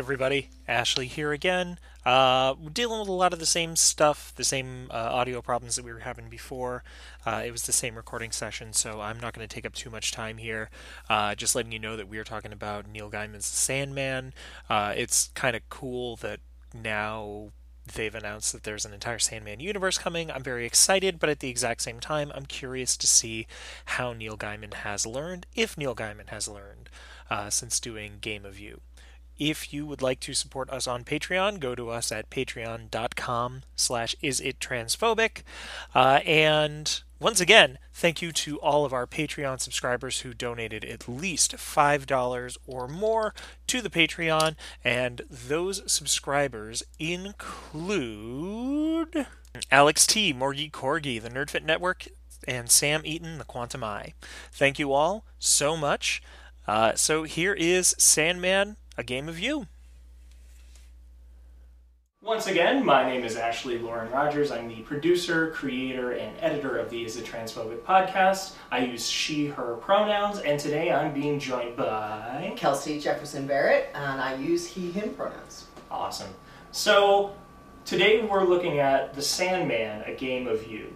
Everybody, Ashley here again. Uh, dealing with a lot of the same stuff, the same uh, audio problems that we were having before. Uh, it was the same recording session, so I'm not going to take up too much time here. Uh, just letting you know that we are talking about Neil Gaiman's Sandman. Uh, it's kind of cool that now they've announced that there's an entire Sandman universe coming. I'm very excited, but at the exact same time, I'm curious to see how Neil Gaiman has learned, if Neil Gaiman has learned, uh, since doing Game of You. If you would like to support us on Patreon, go to us at patreon.com slash isittransphobic. Uh, and once again, thank you to all of our Patreon subscribers who donated at least $5 or more to the Patreon. And those subscribers include Alex T, Morgie Corgi, the NerdFit Network, and Sam Eaton, the Quantum Eye. Thank you all so much. Uh, so here is Sandman a game of you. Once again, my name is Ashley Lauren Rogers. I'm the producer, creator, and editor of the Is It Transphobic podcast. I use she, her pronouns, and today I'm being joined by Kelsey Jefferson Barrett, and I use he, him pronouns. Awesome. So, today we're looking at The Sandman, A Game of You,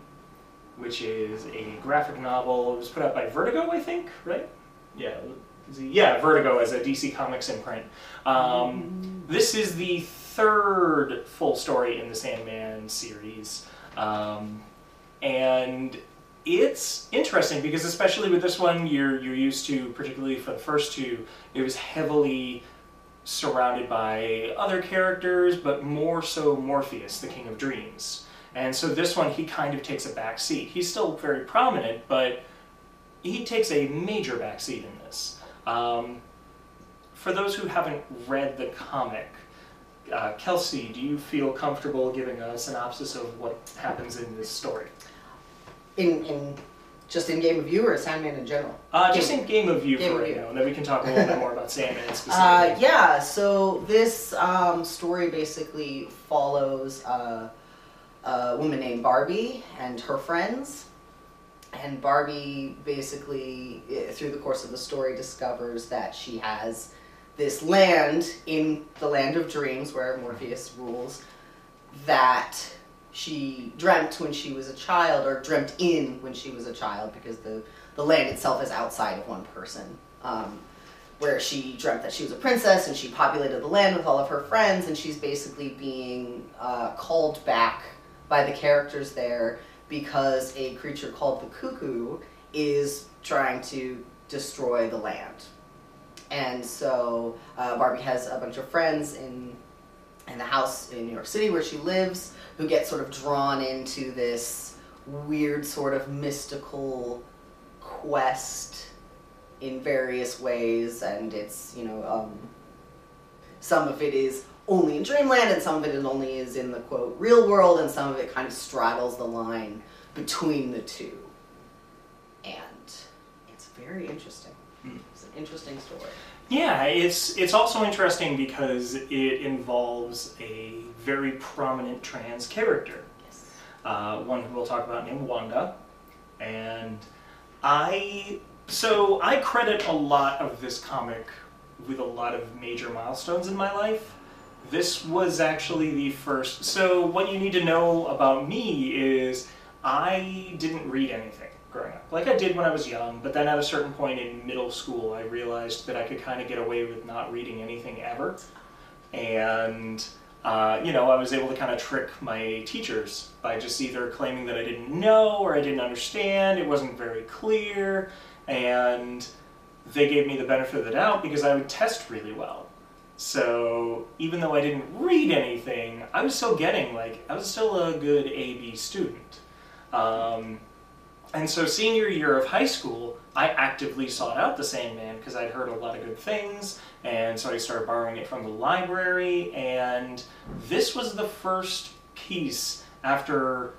which is a graphic novel. It was put out by Vertigo, I think, right? Yeah, yeah, Vertigo as a DC Comics imprint. Um, this is the third full story in the Sandman series, um, and it's interesting because especially with this one, you're you're used to, particularly for the first two, it was heavily surrounded by other characters, but more so Morpheus, the King of Dreams. And so this one, he kind of takes a back seat. He's still very prominent, but he takes a major back seat in this. Um, for those who haven't read the comic, uh, Kelsey, do you feel comfortable giving a synopsis of what happens in this story? In, in just in Game of You or Sandman in general? Uh, just in Game of You Game for right You. now, and then we can talk a little bit more about Sandman specifically. Uh, yeah, so this um, story basically follows uh, a woman named Barbie and her friends. And Barbie basically, eh, through the course of the story, discovers that she has this land in the land of dreams where Morpheus rules that she dreamt when she was a child, or dreamt in when she was a child, because the, the land itself is outside of one person. Um, where she dreamt that she was a princess and she populated the land with all of her friends, and she's basically being uh, called back by the characters there because a creature called the cuckoo is trying to destroy the land. And so uh, Barbie has a bunch of friends in in the house in New York City where she lives who get sort of drawn into this weird sort of mystical quest in various ways and it's you know um, some of it is only in dreamland and some of it only is in the quote real world and some of it kind of straddles the line between the two. And it's very interesting. Hmm. it's an interesting story. Yeah, it's it's also interesting because it involves a very prominent trans character, yes. Uh, one who we'll talk about named Wanda, and I so I credit a lot of this comic with a lot of major milestones in my life. This was actually the first. So what you need to know about me is I didn't read anything growing up. Like I did when I was young, but then at a certain point in middle school, I realized that I could kind of get away with not reading anything ever. And, uh, you know, I was able to kind of trick my teachers by just either claiming that I didn't know or I didn't understand, it wasn't very clear, and they gave me the benefit of the doubt because I would test really well. So even though I didn't read anything, I was still getting like I was still a good A B student. Um, and so senior year of high school, I actively sought out the Sandman because I'd heard a lot of good things, and so I started borrowing it from the library. And this was the first piece after,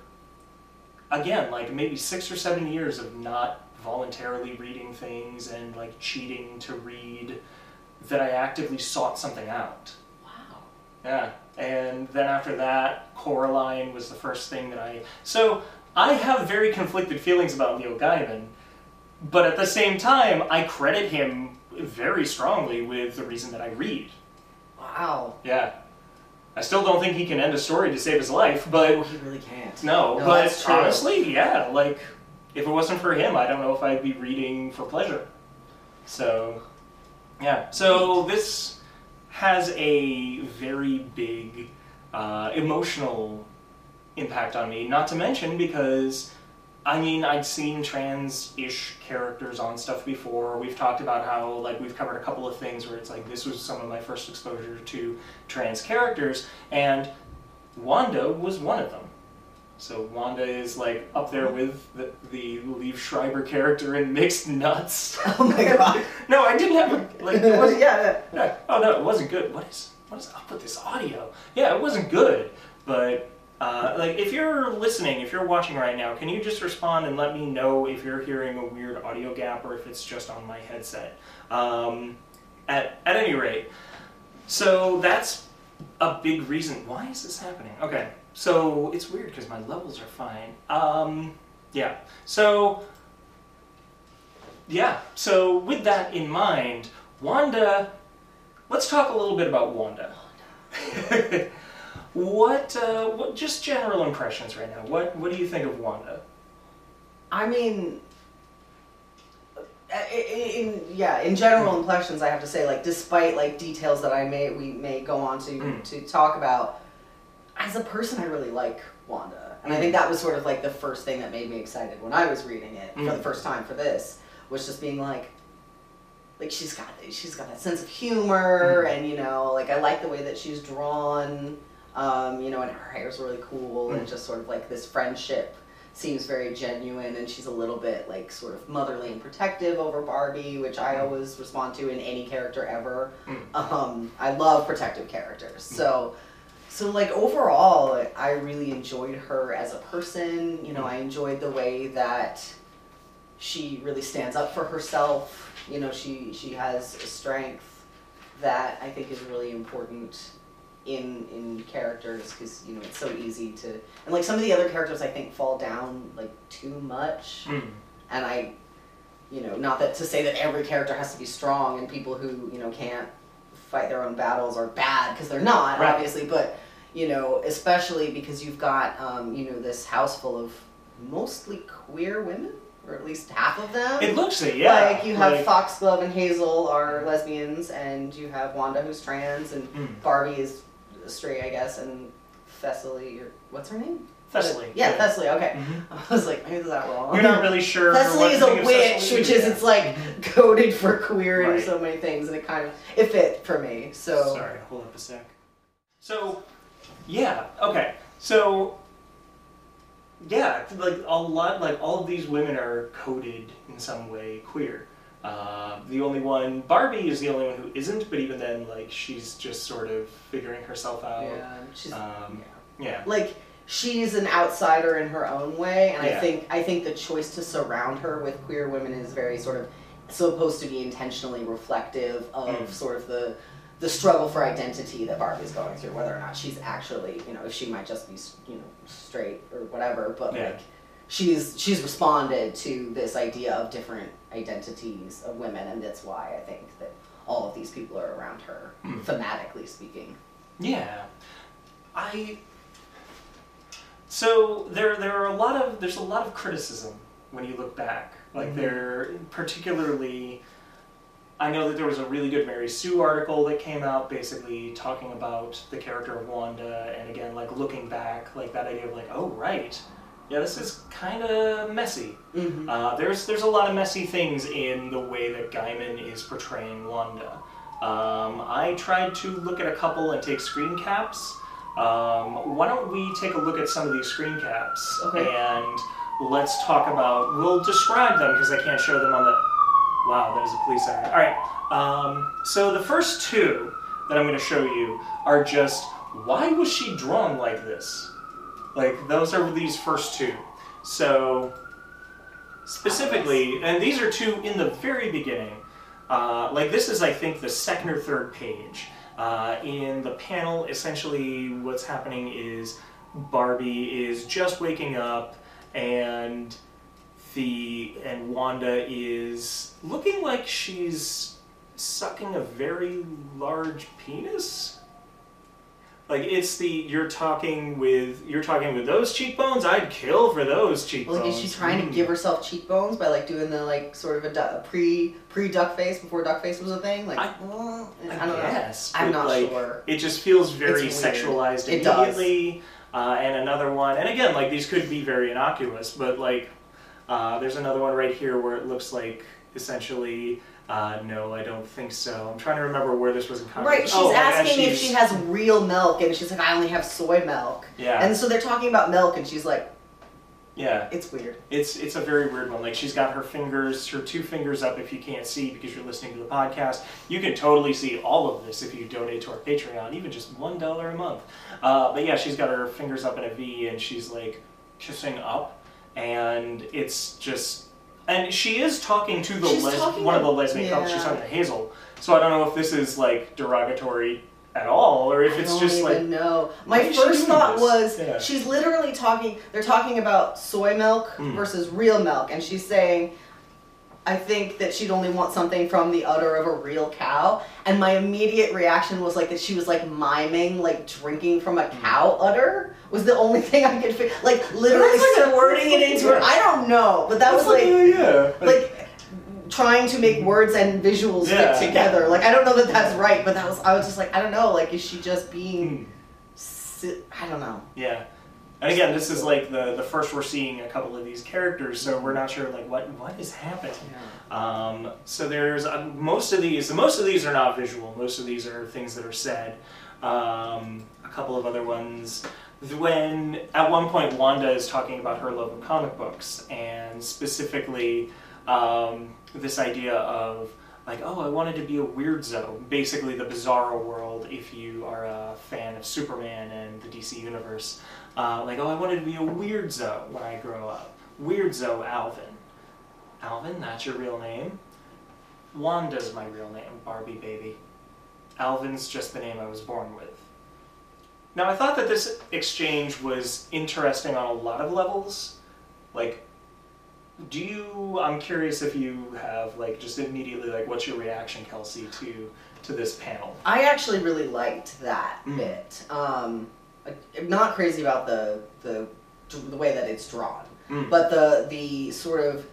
again, like maybe six or seven years of not voluntarily reading things and like cheating to read, that I actively sought something out. Wow. Yeah, and then after that, Coraline was the first thing that I. So I have very conflicted feelings about Neil Gaiman, but at the same time, I credit him very strongly with the reason that I read. Wow. Yeah, I still don't think he can end a story to save his life, but he really can't. no, No, but honestly, yeah, like if it wasn't for him, I don't know if I'd be reading for pleasure. So, yeah, so this has a very big uh, emotional impact on me. Not to mention because, I mean, I'd seen trans-ish characters on stuff before. We've talked about how, like, we've covered a couple of things where it's like this was some of my first exposure to trans characters, and Wanda was one of them. So Wanda is like up there with the, the Liev Schreiber character in Mixed Nuts. Oh my god. no, I didn't have a, like. It wasn't, yeah. yeah. Oh no, it wasn't good. What is what is up with this audio? Yeah, it wasn't good. But uh, like, if you're listening, if you're watching right now, can you just respond and let me know if you're hearing a weird audio gap or if it's just on my headset? Um, at at any rate, so that's a big reason. Why is this happening? Okay, so it's weird because my levels are fine. Um, yeah. So yeah. So with that in mind, Wanda. Let's talk a little bit about Wanda. what uh, what just general impressions right now? What what do you think of Wanda? I mean, i- in, yeah, in general impressions, I have to say, like, despite like details that I may we may go on to Mm. to talk about, as a person, I really like Wanda, and I think that was sort of like the first thing that made me excited when I was reading it for Mm. the first time for this was just being like. Like she's got she's got that sense of humor Mm. and you know like I like the way that she's drawn um, you know and her hair's really cool and Mm. just sort of like this friendship seems very genuine and she's a little bit like sort of motherly and protective over Barbie, which I always respond to in any character ever. Mm. Um, I love protective characters. So so like overall I really enjoyed her as a person. You know, I enjoyed the way that she really stands up for herself. You know, she she has a strength that I think is really important in in characters because you know it's so easy to and like some of the other characters I think fall down like too much Mm. and I you know not that to say that every character has to be strong and people who you know can't fight their own battles are bad because they're not Right. obviously but you know especially because you've got um, you know this house full of mostly queer women or at least half of them It looks it, yeah. like you have like- Foxglove and Hazel are lesbians, and you have Wanda who's trans, and Mm. Barbie is straight, I guess, and Thessaly or what's her name? Thessaly. Yeah, Thessaly. Okay, Mhm. I was like, maybe that wrong? You're not really sure. Thessaly is a witch, Thessaly, which is yeah. it's like coded for queer Right. so many things, and it kind of it fit for me. So Sorry, hold up a sec. So, yeah, okay. So, yeah, like a lot, like all of these women are coded in some way queer. Uh, the only one, Barbie, is the only one who isn't. But even then, like she's just sort of figuring herself out. yeah, she's Um, yeah. yeah. like she's an outsider in her own way and Yeah. i think i think the choice to surround her with queer women is very sort of supposed to be intentionally reflective of Mm. sort of the the struggle for identity that barbie's going through whether or not she's actually you know if she might just be you know straight or whatever but Yeah. like she's she's responded to this idea of different identities of women and that's why i think that all of these people are around her Mm. thematically speaking Yeah, I. So there, there are a lot of there's a lot of criticism when you look back. Like Mhm. there, particularly, I know that there was a really good Mary Sue article that came out, basically talking about the character of Wanda, and again, like looking back, like that idea of like, oh right, yeah, this is kind of messy. mm-hmm. Uh, there's there's a lot of messy things in the way that Gaiman is portraying Wanda. Um, I tried to look at a couple and take screen caps. Um, why don't we take a look at some of these screen caps Okay. and let's talk about. We'll describe them because I can't show them on the. Wow, that is a police siren. All right. Um, so the first two that I'm going to show you are just why was she drawn like this? Like those are these first two. So specifically, and these are two in the very beginning. Uh, like this is, I think, the second or third page. Uh, in the panel, essentially, what's happening is Barbie is just waking up, and the and Wanda is looking like she's sucking a very large penis. Like it's the you're talking with you're talking with those cheekbones. I'd kill for those cheekbones. Like, is she trying to Mm. give herself cheekbones by like doing the like sort of a, du- a pre pre duck face before duck face was a thing? Like, I- mm, I, I, don't know. guess, I'm not like, sure. It just feels very sexualized It does. immediately. Uh, and another one, and again, like these could be very innocuous, but like uh, there's another one right here where it looks like essentially. Uh, no, I don't think so. I'm trying to remember where this was in context. Right, she's Oh, asking if she has real milk, and she's like, I only have soy milk. Yeah, And so they're talking about milk, and she's like, yeah. it's weird. It's it's a very weird one. Like she's got her fingers, her two fingers up. If you can't see because you're listening to the podcast, you can totally see all of this if you donate to our Patreon, even just one dollar a month. Uh, but yeah, she's got her fingers up in a V, and she's like kissing up, and it's just. And she is talking to the les- talking one of the lesbian couples. She's talking to Hazel. So I don't know if this is like derogatory at all, or if I it's don't just even like no. My first thought was Yeah. she's literally talking. They're talking about soy milk Mm. versus real milk, and she's saying, "I think that she'd only want something from the udder of a real cow." And my immediate reaction was like that she was like miming, like drinking from a cow udder. Was the only thing I could figure, like literally That's like wording it into her. I don't know, but that was That's like yeah, like trying to make words and visuals Yeah. fit together. Like I don't know that that's right, but that was I was just like I don't know. Like is she just being? Hmm. I don't know. Yeah. And again, this is like the, the first we're seeing a couple of these characters, so we're not sure like what what is happening. Um, so there's uh, most of these. Most of these are not visual. Most of these are things that are said. Um, a couple of other ones. When at one point Wanda is talking about her love of comic books and specifically um, this idea of like, oh, I wanted to be a weirdo. Basically, the bizarro world. If you are a fan of Superman and the DC universe, uh, like, oh, I wanted to be a weirdo when I grow up. Weirdo Alvin. Alvin, that's your real name. Wanda's my real name, Barbie baby. Alvin's just the name I was born with. Now, I thought that this exchange was interesting on a lot of levels. Like, do you? I'm curious if you have like just immediately like, what's your reaction, Kelsey, to to this panel? I actually really liked that Mm. bit. Um, I'm not crazy about the the the way that it's drawn, Mm. but the the sort of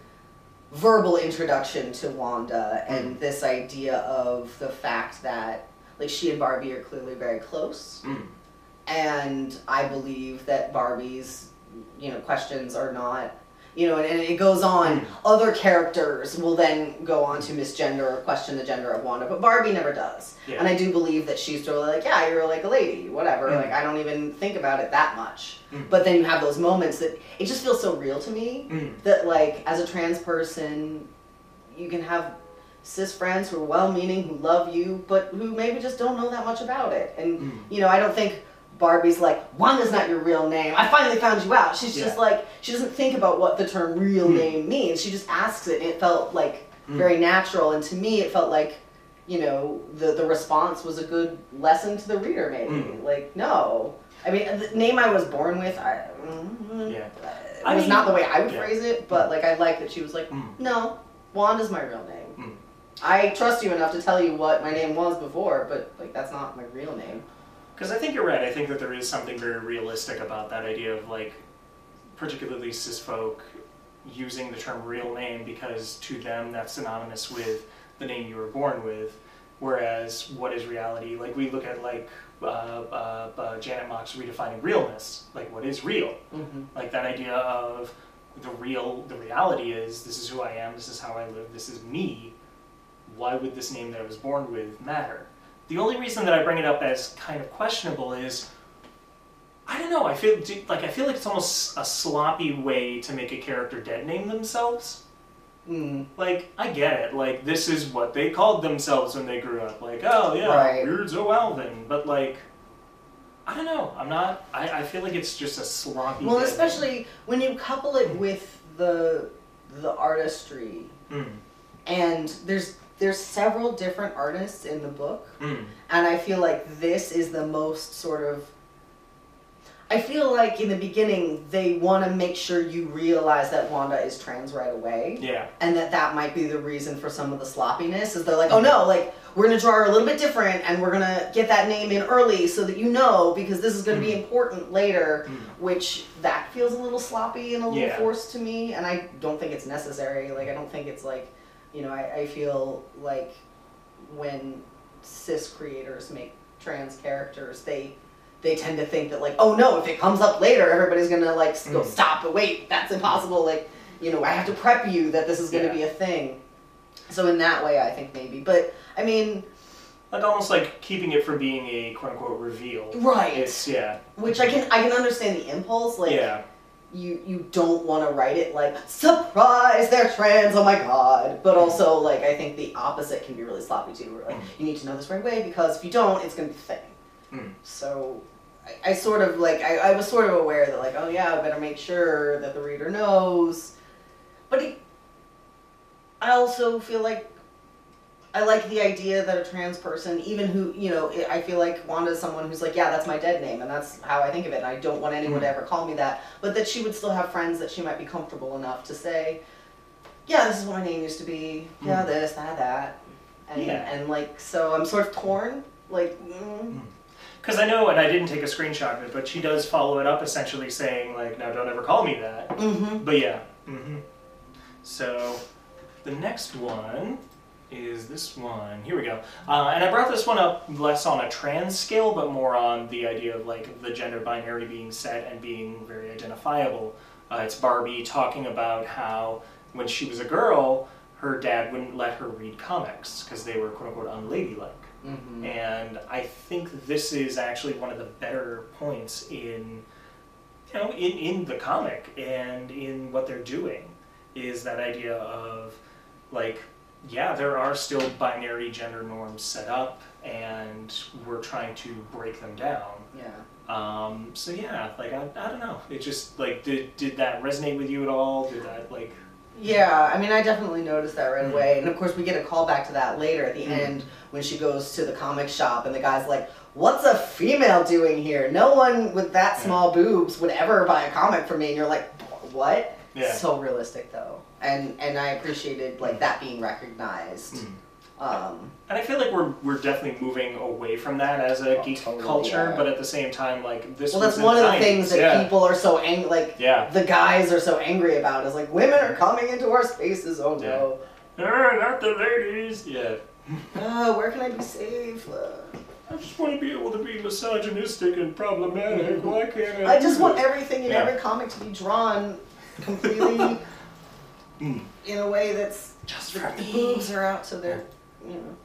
verbal introduction to Wanda Mm. and this idea of the fact that like she and Barbie are clearly very close. Mm. and I believe that Barbie's, you know, questions are not, you know, and, and it goes on. Other characters will then go on to misgender or question the gender of Wanda, but Barbie never does. Yeah. And I do believe that she's totally like, yeah, you're like a lady, whatever. Mm. Like I don't even think about it that much. Mm. But then you have those moments that it just feels so real to me Mm. that like as a trans person, you can have cis friends who are well-meaning, who love you, but who maybe just don't know that much about it. And you know, I don't think Barbie's like, Wanda's not your real name. I finally found you out. She's just Yeah. like, she doesn't think about what the term real Mm. name means. She just asks it, and it felt like Mm. very natural. And to me, it felt like, you know, the the response was a good lesson to the reader. Maybe Mm. like, no, I mean, the name I was born with, I, mm, Yeah. it I was mean- not the way I would yeah. phrase it. But like, I like that she was like, Mm. no, Wanda's my real name. Mm. I trust you enough to tell you what my name was before, but like that's not my real name. Because I think you're right. I think that there is something very realistic about that idea of like, particularly cis folk, using the term real name because to them that's synonymous with the name you were born with. Whereas what is reality? Like we look at like uh, uh, uh, Janet Mock's redefining realness. Like what is real? Mm-hmm. Like that idea of the real, the reality is this is who I am, this is how I live, this is me. Why would this name that I was born with matter? The only reason that I bring it up as kind of questionable is I don't know. I feel like I feel like it's almost a sloppy way to make a character dead name themselves. Mm. Like I get it. Like this is what they called themselves when they grew up. Like oh yeah, Right. weird Zo Alvin. But like I don't know. I'm not. I, I feel like it's just a sloppy. Well, especially when you couple it with the the artistry, name. and there's there's several different artists in the book, Mm, mm. and I feel like this is the most sort of. I feel like in the beginning they want to make sure you realize that Wanda is trans right away. Yeah. and that that might be the reason for some of the sloppiness is they're like oh no like we're gonna draw her a little bit different and we're gonna get that name in early so that you know because this is gonna be Mm. important later Mm. which that feels a little sloppy and a little Yeah. forced to me and i don't think it's necessary like i don't think it's like you know i, I feel like when cis creators make trans characters they they tend to think that like oh no if it comes up later everybody's gonna like go Mm. stop but wait that's impossible like you know i have to prep you that this is gonna Yeah. be a thing so in that way i think maybe but i mean Like almost like keeping it from being a quote unquote reveal. right It's yeah. which i can i can understand the impulse like yeah. You you don't want to write it like surprise they're trans oh my god. But also like i think the opposite can be really sloppy too where like you need to know this right away because if you don't it's gonna be the thing. Mm. so I, I sort of like I, I was sort of aware that like oh yeah i better make sure that the reader knows. But it, i also feel like I like the idea that a trans person, even who, you know, I feel like Wanda's someone who's like, yeah, that's my dead name, and that's how I think of it, and I don't want anyone to Mhm. ever call me that, but that she would still have friends that she might be comfortable enough to say, yeah, this is what my name used to be, yeah, Mhm. this, that, that. And, Yeah. and like, so I'm sort of torn, like, mm, Because I know, and I didn't take a screenshot of it, but she does follow it up essentially saying like, "Now don't ever call me that." mm-hmm. But yeah. hmm So the next one is this one. Here we go. Uh, and I brought this one up less on a trans scale, but more on the idea of like the gender binary being set and being very identifiable. Uh, it's Barbie talking about how when she was a girl, her dad wouldn't let her read comics because they were quote unquote unladylike. Mm-hmm. And I think this is actually one of the better points in, you know, in, in the comic and in what they're doing is that idea of like, yeah, there are still binary gender norms set up and we're trying to break them down. Yeah. Um, so yeah, like I, I don't know. It just like did did that resonate with you at all? Did that like Yeah, I mean, I definitely noticed that right Mm. away. And of course, we get a call back to that later at the Mm. end when she goes to the comic shop and the guy's like, What's a female doing here? No one with that Yeah. small boobs would ever buy a comic from me. And you're like, What? Yeah. So realistic, though. And and I appreciated like that being recognized. Mm. Um, And I feel like we're we're definitely moving away from that as a Oh, geek totally culture, are. but at the same time, like this. well, that's one of the 90s, things that yeah. people are so angry. Like Yeah. the guys are so angry about is like women are coming into our spaces. Oh no. Ah, not the ladies. Yeah. Uh, where can I be safe? Uh, I just want to be able to be misogynistic and problematic. Why can't I? I just want everything in Yeah. every comic to be drawn completely Mm. in a way that's Just the, for the me. boobs are out, so they're you know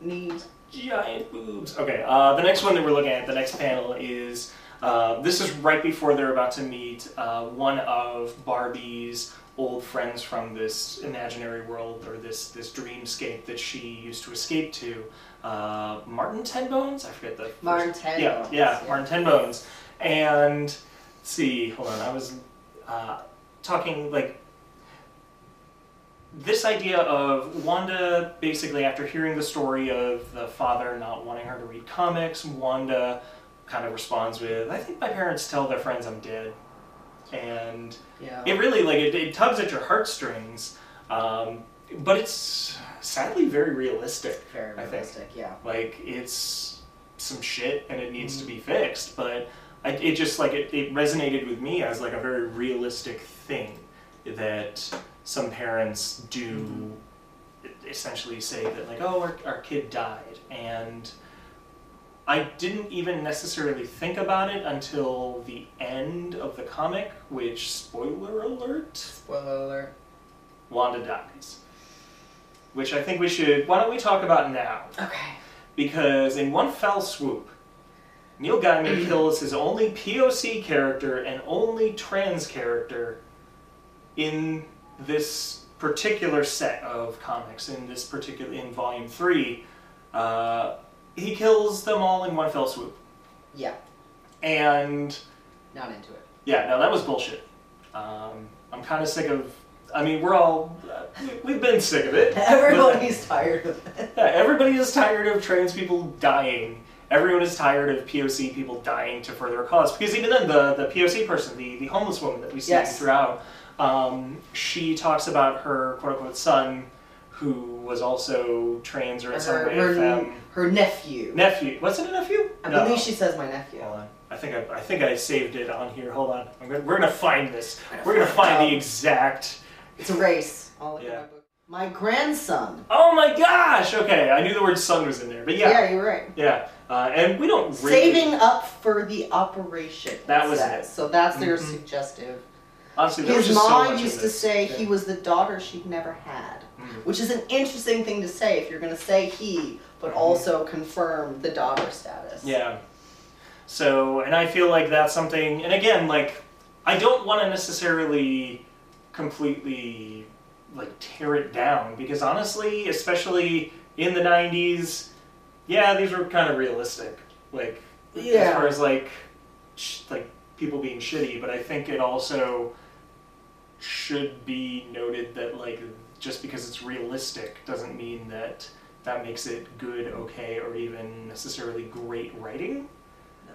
need. Giant boobs. Okay. Uh, the next one that we're looking at, the next panel is. Uh, this is right before they're about to meet uh, one of Barbie's old friends from this imaginary world or this this dreamscape that she used to escape to. Uh, Martin Tenbones. I forget the first- Martin Tenbones, Yeah, yeah, yeah. Martin Tenbones. And let's see, hold on. I was uh, talking like this idea of Wanda basically after hearing the story of the father not wanting her to read comics, Wanda kind of responds with, "I think my parents tell their friends I'm dead," and Yeah. it really like it, it tugs at your heartstrings, um, but it's sadly very realistic. Very realistic. Yeah. Like it's some shit and it needs to be fixed, but I, it just like it, it resonated with me as like a very realistic thing that some parents do essentially say that like oh our, our kid died and I didn't even necessarily think about it until the end of the comic, which spoiler alert, Spoiler alert. Wanda dies. Which I think we should why don't we talk about now? Okay. because in one fell swoop, Neil Gaiman kills his only POC character and only trans character in this particular set of comics. In this particular, in volume three, uh, he kills them all in one fell swoop. Yeah, And not into it. yeah, no, that was bullshit. Um, I'm kind of sick of. I mean, we're all uh, we- we've been sick of it. Everybody's tired of it. Yeah, everybody is tired of trans people dying. Everyone is tired of POC people dying to further a cause. Because even then, the, the POC person, the, the homeless woman that we see Yes. throughout, um, she talks about her quote unquote son, who was also trans or in some Her, way her, femme. her nephew. Nephew. Was it a nephew? I No. believe she says my nephew. Hold on. I think I, I think I saved it on here. Hold on. I'm gonna, we're gonna find this. We're gonna find the exact. It's a race. I'll look Yeah. my book. My grandson. Oh my gosh! Okay, I knew the word "son" was in there, but yeah, Yeah, you're right. yeah. Uh, and we don't really, Saving up for the operation. That was says. it. So that's their Mhm. suggestive. Honestly, there was His just so mom much in used to this. say he was the daughter she'd never had, Mhm. which is an interesting thing to say if you're going to say he, but Mhm. also confirm the daughter status. Yeah. So, and I feel like that's something, and again, like, I don't want to necessarily completely, like, tear it down, because honestly, especially in the 90s, yeah, these were kind of realistic. Like, as Yeah. far as, like, sh- like, people being shitty, but I think it also should be noted that, like, just because it's realistic doesn't mean that that makes it good, okay, or even necessarily great writing. No.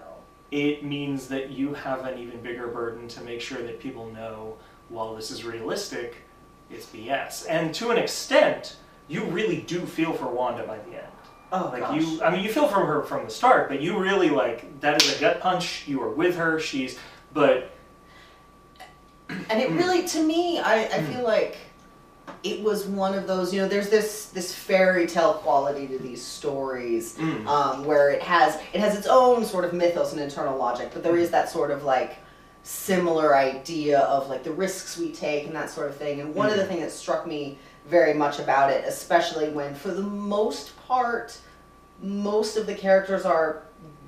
It means that you have an even bigger burden to make sure that people know while this is realistic, it's BS. And to an extent, you really do feel for Wanda by the end. Oh Like gosh. you, I mean, you feel for her from the start, but you really like that is a gut punch. You are with her. She's, but and it really to me i, I Hmm. feel like it was one of those you know there's this this fairy tale quality to these stories Mm. um, where it has it has its own sort of mythos and internal logic but there is that sort of like similar idea of like the risks we take and that sort of thing and one of the things that struck me very much about it especially when for the most part most of the characters are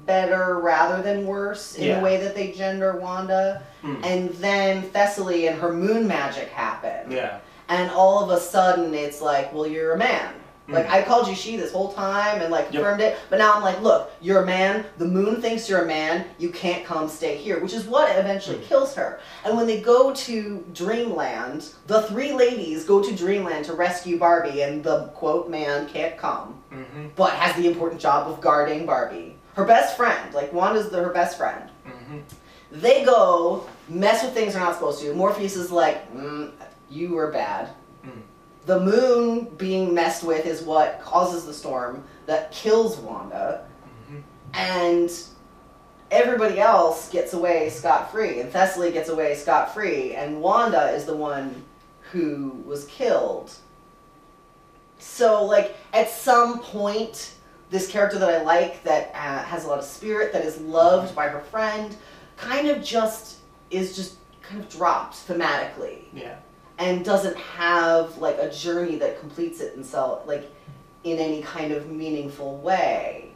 better rather than worse in Yeah. the way that they gender wanda Mm. and then Thessaly and her moon magic happen. yeah, And all of a sudden it's like, well, you're a man. Like Mm. I called you she this whole time and like Yep. confirmed it, but now I'm like, look, you're a man. The moon thinks you're a man. You can't come stay here, which is what eventually Mm. kills her. And when they go to Dreamland, the three ladies go to Dreamland to rescue Barbie, and the quote man can't come, mm-hmm, but has the important job of guarding Barbie, her best friend. Like Wanda's the, her best friend. mm-hmm, They go mess with things they're not supposed to. Morpheus is like, mm, "You were bad." Mm. The moon being messed with is what causes the storm that kills Wanda, Mhm. and everybody else gets away scot free. And Thessaly gets away scot free, and Wanda is the one who was killed. So, like, at some point, this character that I like, that uh, has a lot of spirit, that is loved by her friend, kind of just is just kind of dropped thematically. Yeah, and doesn't have like a journey that completes it itself like in any kind of meaningful way.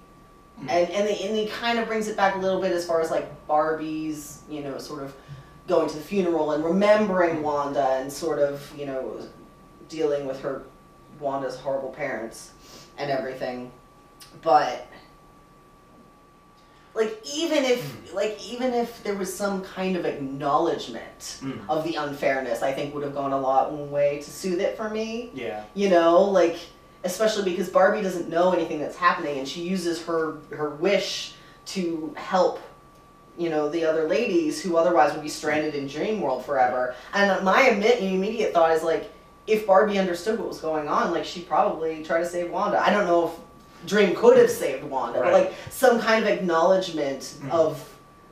Mm. and and, the, and he kind of brings it back a little bit as far as like barbie's you know sort of going to the funeral and remembering wanda and sort of you know dealing with her wanda's horrible parents and everything but like even if like even if there was some kind of acknowledgement Mm. of the unfairness i think would have gone a long way to soothe it for me. Yeah, you know like especially because barbie doesn't know anything that's happening and she uses her her wish to help you know the other ladies who otherwise would be stranded in dream world forever. And my immediate thought is like if barbie understood what was going on like she'd probably try to save wanda. I don't know if dream could have saved wanda but like some kind of acknowledgement Mm. of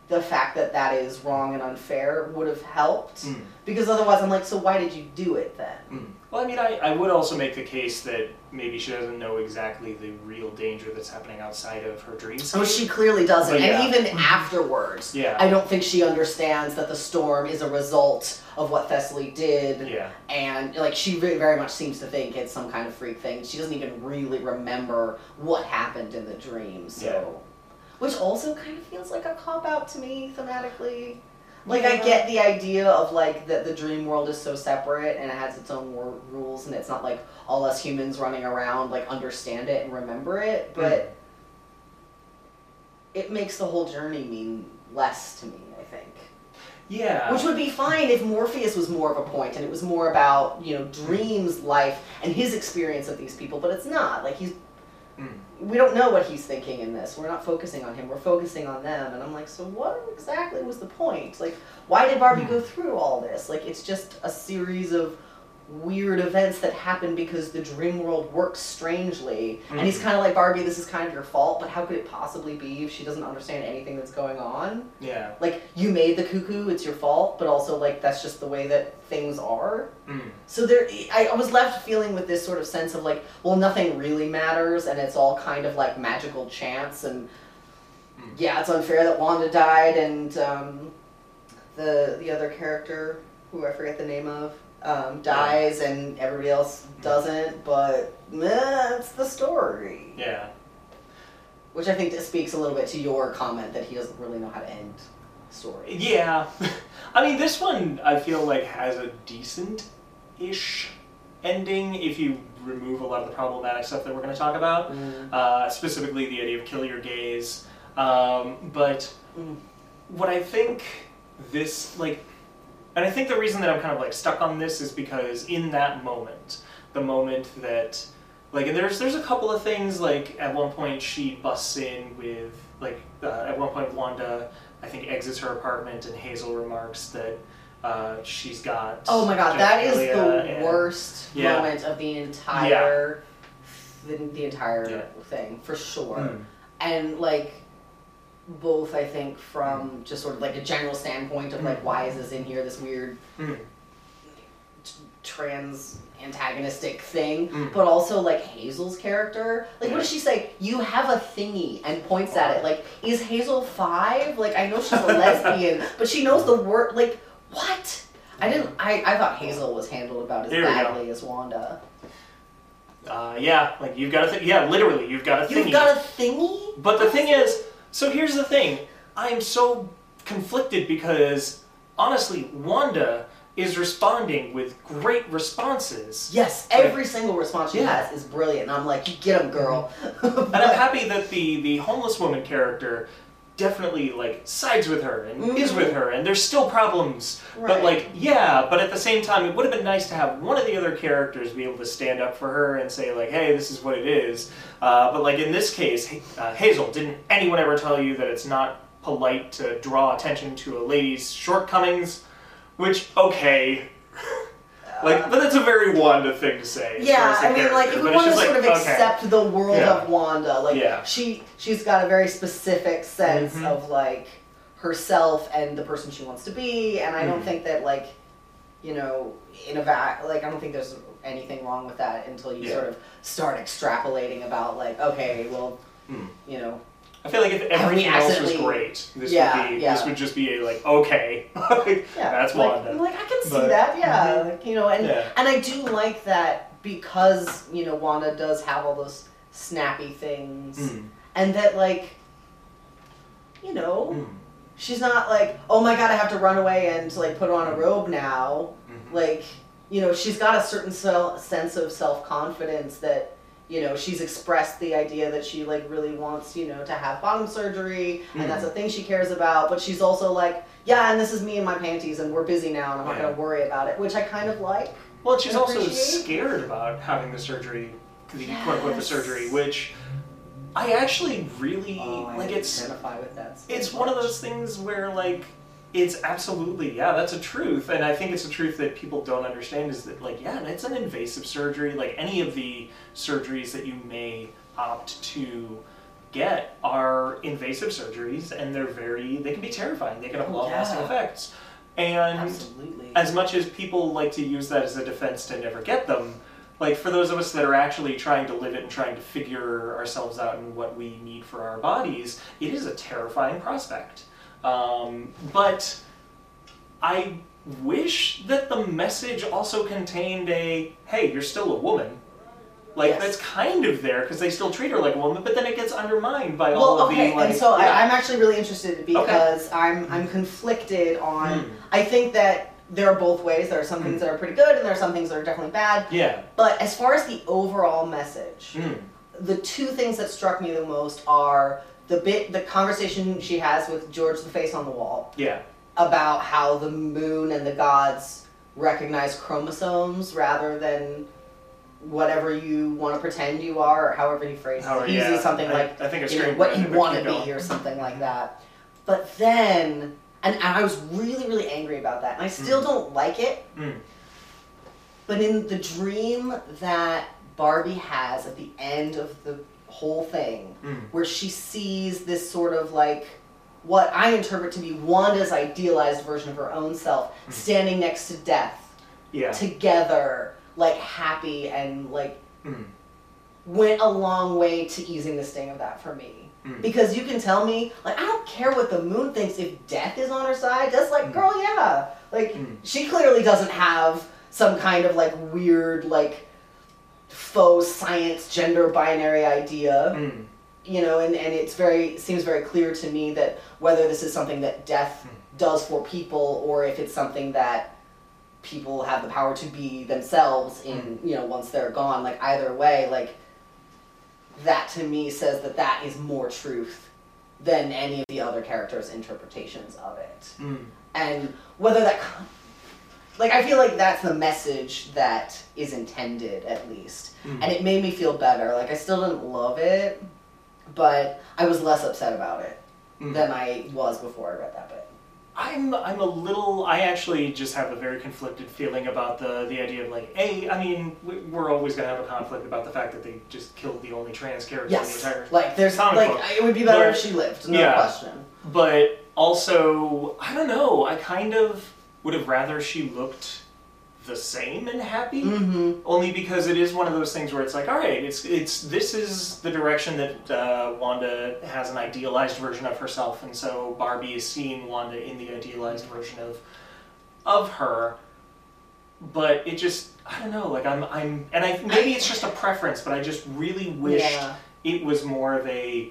the fact that that is wrong and unfair would have helped Mm. because otherwise i'm like so why did you do it then Mm. Well, I mean, I, I would also make the case that maybe she doesn't know exactly the real danger that's happening outside of her dreams. Oh, she clearly doesn't. But yeah. And even afterwards, Yeah. I don't think she understands that the storm is a result of what Thessaly did. Yeah, And, like, she very, very much seems to think it's some kind of freak thing. She doesn't even really remember what happened in the dream. So, which also kind of feels like a cop out to me thematically. Like I get the idea of like that the dream world is so separate and it has its own war- rules and it's not like all us humans running around like understand it and remember it, but it makes the whole journey mean less to me. I think. Yeah. Which would be fine if Morpheus was more of a point and it was more about, you know, dreams, life, and his experience of these people, but it's not. Like he's Mm. We don't know what he's thinking in this. We're not focusing on him. We're focusing on them. And I'm like, so what exactly was the point? Like, why did Barbie go through all this? Like, it's just a series of weird events that happen because the dream world works strangely. And he's kind of like, Barbie, this is kind of your fault, but how could it possibly be if she doesn't understand anything that's going on? Yeah. Like, you made the cuckoo, it's your fault, but also, like, that's just the way that things are. Mm. So there, I, I was left feeling with this sort of sense of like, well, nothing really matters, and it's all kind of like magical chance, and Mm. yeah, it's unfair that Wanda died, and um, the the other character, who I forget the name of, um, dies, and everybody else doesn't. But that's the story, Yeah. which I think speaks a little bit to your comment that he doesn't really know how to end stories. Yeah. I mean, this one I feel like has a decent ish ending if you remove a lot of the problematic stuff that we're going to talk about, Mm. uh, specifically the idea of kill your gays. Um, but Mm. what I think this, like, and I think the reason that I'm kind of like stuck on this is because in that moment, the moment that like and there's there's a couple of things like at one point she busts in with like uh, at one point Wanda I think exits her apartment and Hazel remarks that uh, she's got Oh my god, that is the and- worst Yeah. moment of the entire the, the entire Yeah. thing for sure. Mm. And like both I think from just sort of like a general standpoint of like Mm. why is this in here this weird Mm. trans antagonistic thing, Mm. but also like Hazel's character. Like, what does she say? You have a thingy, and points at it. Like, is Hazel five? Like, I know she's a lesbian, but she knows the word. Like, what? I didn't. I, I thought Hazel was handled about as we go. badly as Wanda. Uh, yeah, like you've got a th- yeah, literally you've got a thingy. You've got a thingy. But the thing is, so here's the thing. I'm so conflicted because honestly, Wanda is responding with great responses. Yes, every single response she Yeah. has is brilliant. And I'm like, you get him, girl. And I'm happy that the the homeless woman character definitely like sides with her and is with her and there's still problems. But like yeah, but at the same time it would have been nice to have one of the other characters be able to stand up for her and say like, "Hey, this is what it is." Uh, but like in this case, uh, Hazel, didn't anyone ever tell you that it's not polite to draw attention to a lady's shortcomings? Which okay. Like, but that's a very Wanda thing to say. Yeah, I mean, like, if we want to sort of like, okay. accept the world Yeah. of Wanda, like, Yeah. she she's got a very specific sense Mhm. of like herself and the person she wants to be, and I don't Mhm. think that like, you know, in a vac, like, I don't think there's anything wrong with that until you Yeah. sort of start extrapolating about like, okay, well, Hmm. you know, I feel like if everything else was great, this Yeah, would be yeah. this would just be a like okay, yeah, that's like, Wanda. Like I can see But- that, yeah, Mhm. like, you know, and Yeah. and I do like that because you know Wanda does have all those snappy things, Mm. and that like, you know, Mm. she's not like, oh my god, I have to run away and like put on a robe now. Mhm. Like, you know, she's got a certain sel- sense of self confidence that. You know, she's expressed the idea that she like really wants, you know, to have bottom surgery, and that's a mm. thing she cares about. But she's also like, yeah, and this is me and my panties, and we're busy now, and I'm not going to worry about it, which I kind of like. Well, she's also appreciate. scared about having the surgery, the quote unquote the surgery, which I actually really Oh, I like. It's identify with that. so it's one of those things where like it's absolutely yeah that's a truth and i think it's a truth that people don't understand is that like yeah it's an invasive surgery like any of the surgeries that you may opt to get are invasive surgeries and they're very they can be terrifying they can have long-lasting yeah. effects and Absolutely. as much as people like to use that as a defense to never get them, like for those of us that are actually trying to live it and trying to figure ourselves out and what we need for our bodies, it is a terrifying prospect. Um, but I wish that the message also contained a hey, you're still a woman. Like Yes. that's kind of there because they still treat her like a woman, but then it gets undermined by all Well, of okay, the like. and so yeah. I, I'm actually really interested because I'm I'm conflicted on. Mm. I think that there are both ways. There are some things Mm. that are pretty good, and there are some things that are definitely bad. yeah. But as far as the overall message, Mm. the two things that struck me the most are the bit, the conversation she has with George the Face on the Wall Yeah. about how the moon and the gods recognize chromosomes rather than whatever you want to pretend you are, or however he phrases However, it. He yeah, uses something I- like I think it's you know, what you want to be or something like that. But then, and, and I was really, really angry about that, and I still don't like it. Mm. But in the dream that Barbie has at the end of the whole thing, Mm. where she sees this sort of like what I interpret to be Wanda's idealized version of her own self standing next to death Yeah. together, like happy and like Mm. went a long way to easing the sting of that for me. Mm. Because you can tell me, like, I don't care what the moon thinks if death is on her side. That's like, Mm. girl, yeah. Like, Mm. she clearly doesn't have some kind of like weird, like, faux science gender binary idea Mm. you know, and, and it's very seems very clear to me that whether this is something that death does for people or if it's something that people have the power to be themselves in, you know, once they're gone, like either way, like that to me says that that is more truth than any of the other characters' interpretations of it. Mm. And whether that like I feel like that's the message that is intended at least. Mm. And it made me feel better. Like I still didn't love it, but I was less upset about it Mm. than I was before I read that bit. I'm I'm a little. I actually just have a very conflicted feeling about the the idea of like, a. I mean, we- we're always gonna have a conflict about the fact that they just killed the only trans character Yes. in the entire. Like there's comic like book. it would be better But- if she lived, no yeah. question. But also, I don't know. I kind of would have rather she looked the same and happy. Mm-hmm. Only because it is one of those things where it's like, all right, it's it's this is the direction that uh, Wanda has an idealized version of herself, and so Barbie is seeing Wanda in the idealized version of of her. But it just, I don't know, like I'm, I'm, and I maybe it's just a preference, but I just really wished Yeah. it was more of a,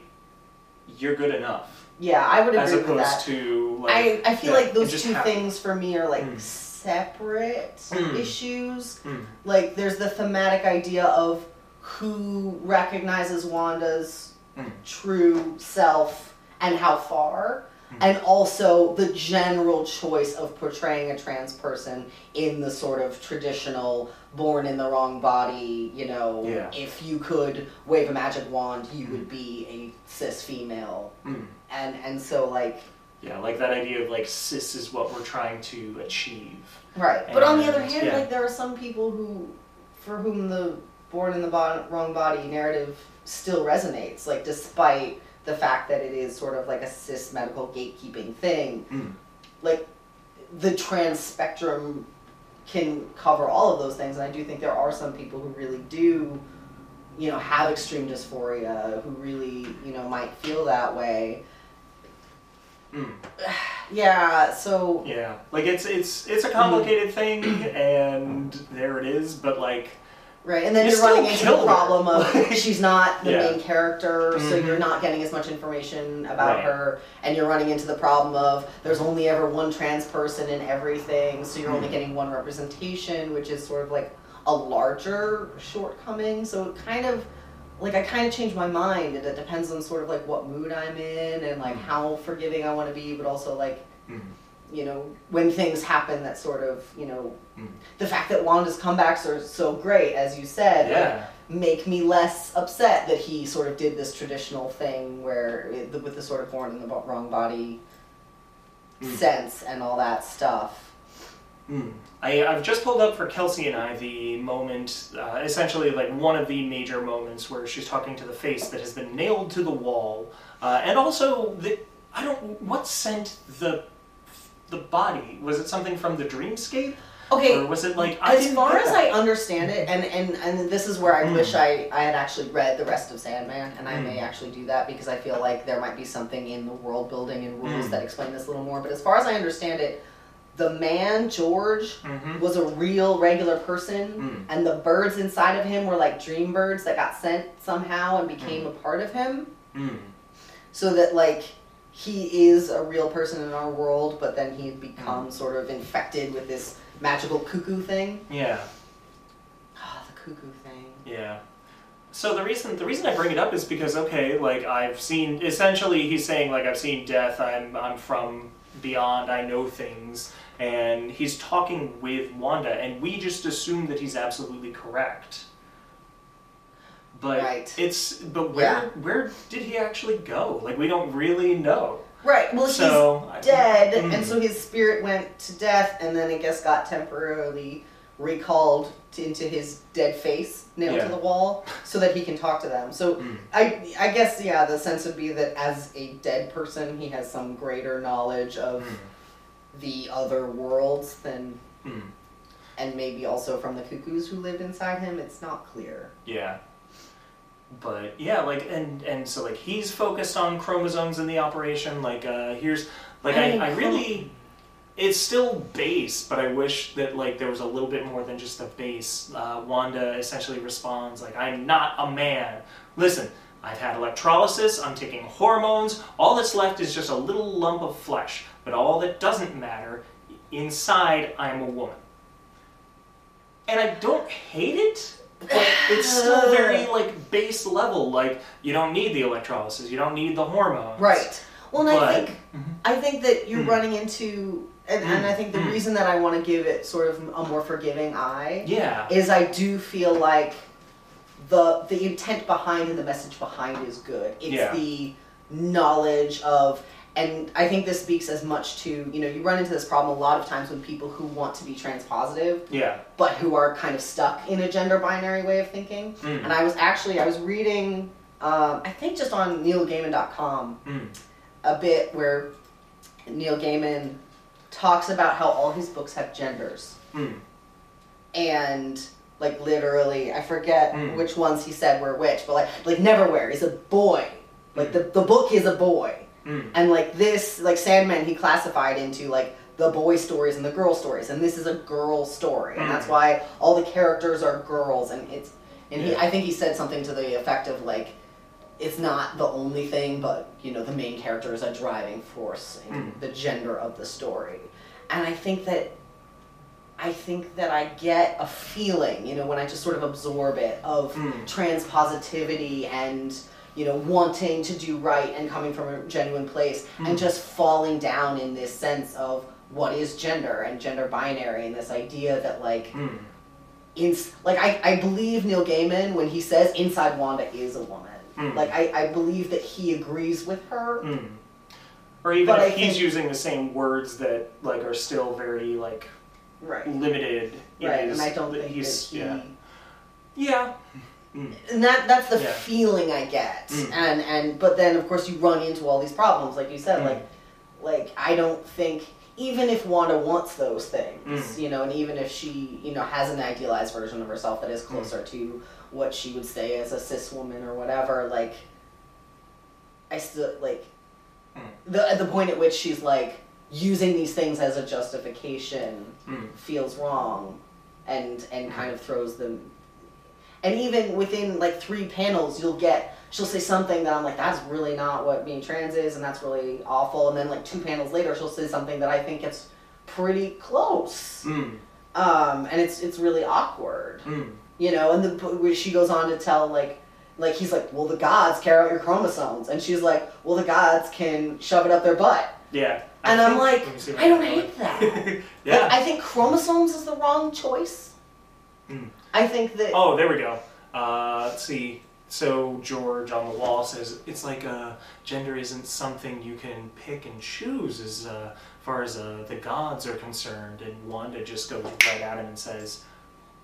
you're good enough, Yeah, I would as agree with opposed that. to like, I, I feel yeah, like those two things for me are like Mm. separate Mm. issues. Mm. Like there's the thematic idea of who recognizes Wanda's Mm. true self and how far. Mm. And also the general choice of portraying a trans person in the sort of traditional born in the wrong body, you know, Yeah. if you could wave a magic wand, you would be a cis female. Mm. And and so like Yeah, like that idea of like cis is what we're trying to achieve. Right. But on the other hand, yeah. like there are some people who, for whom the born in the wrong body narrative still resonates, like despite the fact that it is sort of like a cis medical gatekeeping thing. Mm. Like the trans spectrum can cover all of those things, and I do think there are some people who really do, you know, have extreme dysphoria, who really, you know, might feel that way. Mm. Yeah. So Yeah, like it's it's it's a complicated thing, and there it is. But like, Right, and then You you're running into the her. problem of she's not the Yeah. main character, so Mhm. you're not getting as much information about Right. her, and you're running into the problem of there's only ever one trans person in everything, so you're only Mhm. getting one representation, which is sort of like a larger shortcoming. So it kind of like I kind of change my mind, and it depends on sort of like what mood I'm in and like Mhm. how forgiving I want to be, but also like mm, you know, when things happen that sort of, you know, Mm. the fact that Wanda's comebacks are so great, as you said, like, yeah, make me less upset that he sort of did this traditional thing where, it, with the sort of born in the wrong body Mm. sense and all that stuff. Mm. I I've just pulled up for Kelsey and I the moment, uh, essentially like one of the major moments where she's talking to the face that has been nailed to the wall, uh, and also the I don't what sent the the body was it something from the dreamscape Okay, or was it like I as didn't far as. I understand it, and, and, and this is where I Mm. wish I, I had actually read the rest of Sandman, and I may Mm. actually do that because I feel like there might be something in the world building and rules Mm. that explain this a little more. But as far as I understand it, the man George Mhm. was a real regular person, Mm. and the birds inside of him were like dream birds that got sent somehow and became a part of him. Mm. So that like he is a real person in our world, but then he had become sort of infected with this magical cuckoo thing. Yeah. Ah, the cuckoo thing. Yeah. So the reason the reason I bring it up is because okay, like I've seen essentially he's saying like I've seen death. I'm I'm from beyond. I know things, and he's talking with Wanda, and we just assume that he's absolutely correct. But Right. it's but where Yeah. where did he actually go? Like we don't really know. Right. Well, So, he's dead, Mm. and so his spirit went to death, and then I guess got temporarily recalled to, into his dead face, nailed Yeah. to the wall, so that he can talk to them. So Mm. I, I guess, yeah, the sense would be that as a dead person, he has some greater knowledge of the other worlds than, Mm. and maybe also from the cuckoos who lived inside him. It's not clear. Yeah. But yeah, like and and so like he's focused on chromosomes in the operation. Like uh here's like I, I I really it's still base, but I wish that like there was a little bit more than just the base. Uh, Wanda essentially responds like I'm not a man. Listen, I've had electrolysis, I'm taking hormones, all that's left is just a little lump of flesh. But all that doesn't matter, inside I'm a woman. And I don't hate it, but it's still very like base level. Like you don't need the electrolysis, you don't need the hormones. Right. Well, and I But- think I think that you're Mm. running into, and, and I think the Mm. reason that I want to give it sort of a more forgiving eye Yeah. is I do feel like the the intent behind and the message behind is good. It's Yeah. the knowledge of and I think this speaks as much to, you know, you run into this problem a lot of times with people who want to be transpositive Yeah. but who are kind of stuck in a gender binary way of thinking. Mm. And I was actually I was reading um, I think just on neilgaiman.com Mm. a bit where Neil Gaiman talks about how all his books have genders Mm. and like literally I forget Mm. which ones he said were which, but like like Neverwhere is a boy. Like the, the book is a boy. Mm. And like this like Sandman he classified into like the boy stories and the girl stories and this is a girl story and that's Mm. why all the characters are girls and it's and he I think he said something to the effect of like it's not the only thing but you know the main character is a driving force in Mm. the gender of the story. And I think that I think that I get a feeling, you know, when I just sort of absorb it of Mm. transpositivity and you know wanting to do right and coming from a genuine place Mm. and just falling down in this sense of what is gender and gender binary and this idea that like Mm. in like I, I believe Neil Gaiman when he says inside Wanda is a woman. Mm. Like I, I believe that he agrees with her. Mm. Or even But I he's think- using the same words that like are still very like Right. limited. in Right. his- And I don't think he's that he yeah. Yeah. Mm. and that that's the Yeah. feeling I get. Mm. And and but then of course you run into all these problems, like you said, Mm. like like I don't think even if Wanda wants those things, Mm. you know, and even if she, you know, has an idealized version of herself that is closer to what she would say as a cis woman or whatever, like I still like Mm. the at the point at which she's like using these things as a justification Mm. feels wrong and and kind of throws them and even within like three panels you'll get she'll say something that i'm like that's really not what being trans is and that's really awful and then like two panels later she'll say something that i think gets pretty close Mm. um and it's it's really awkward Mm. you know and the she goes on to tell like like he's like well the gods care out your chromosomes and she's like well the gods can shove it up their butt Yeah. I and like me see if i don't hate that yeah. like, I think chromosomes is the wrong choice. Mm. I think that. Oh, there we go. Uh, let's see. So George on the wall says it's like uh, gender isn't something you can pick and choose as uh, far as uh, the gods are concerned. And Wanda just goes right at him and says,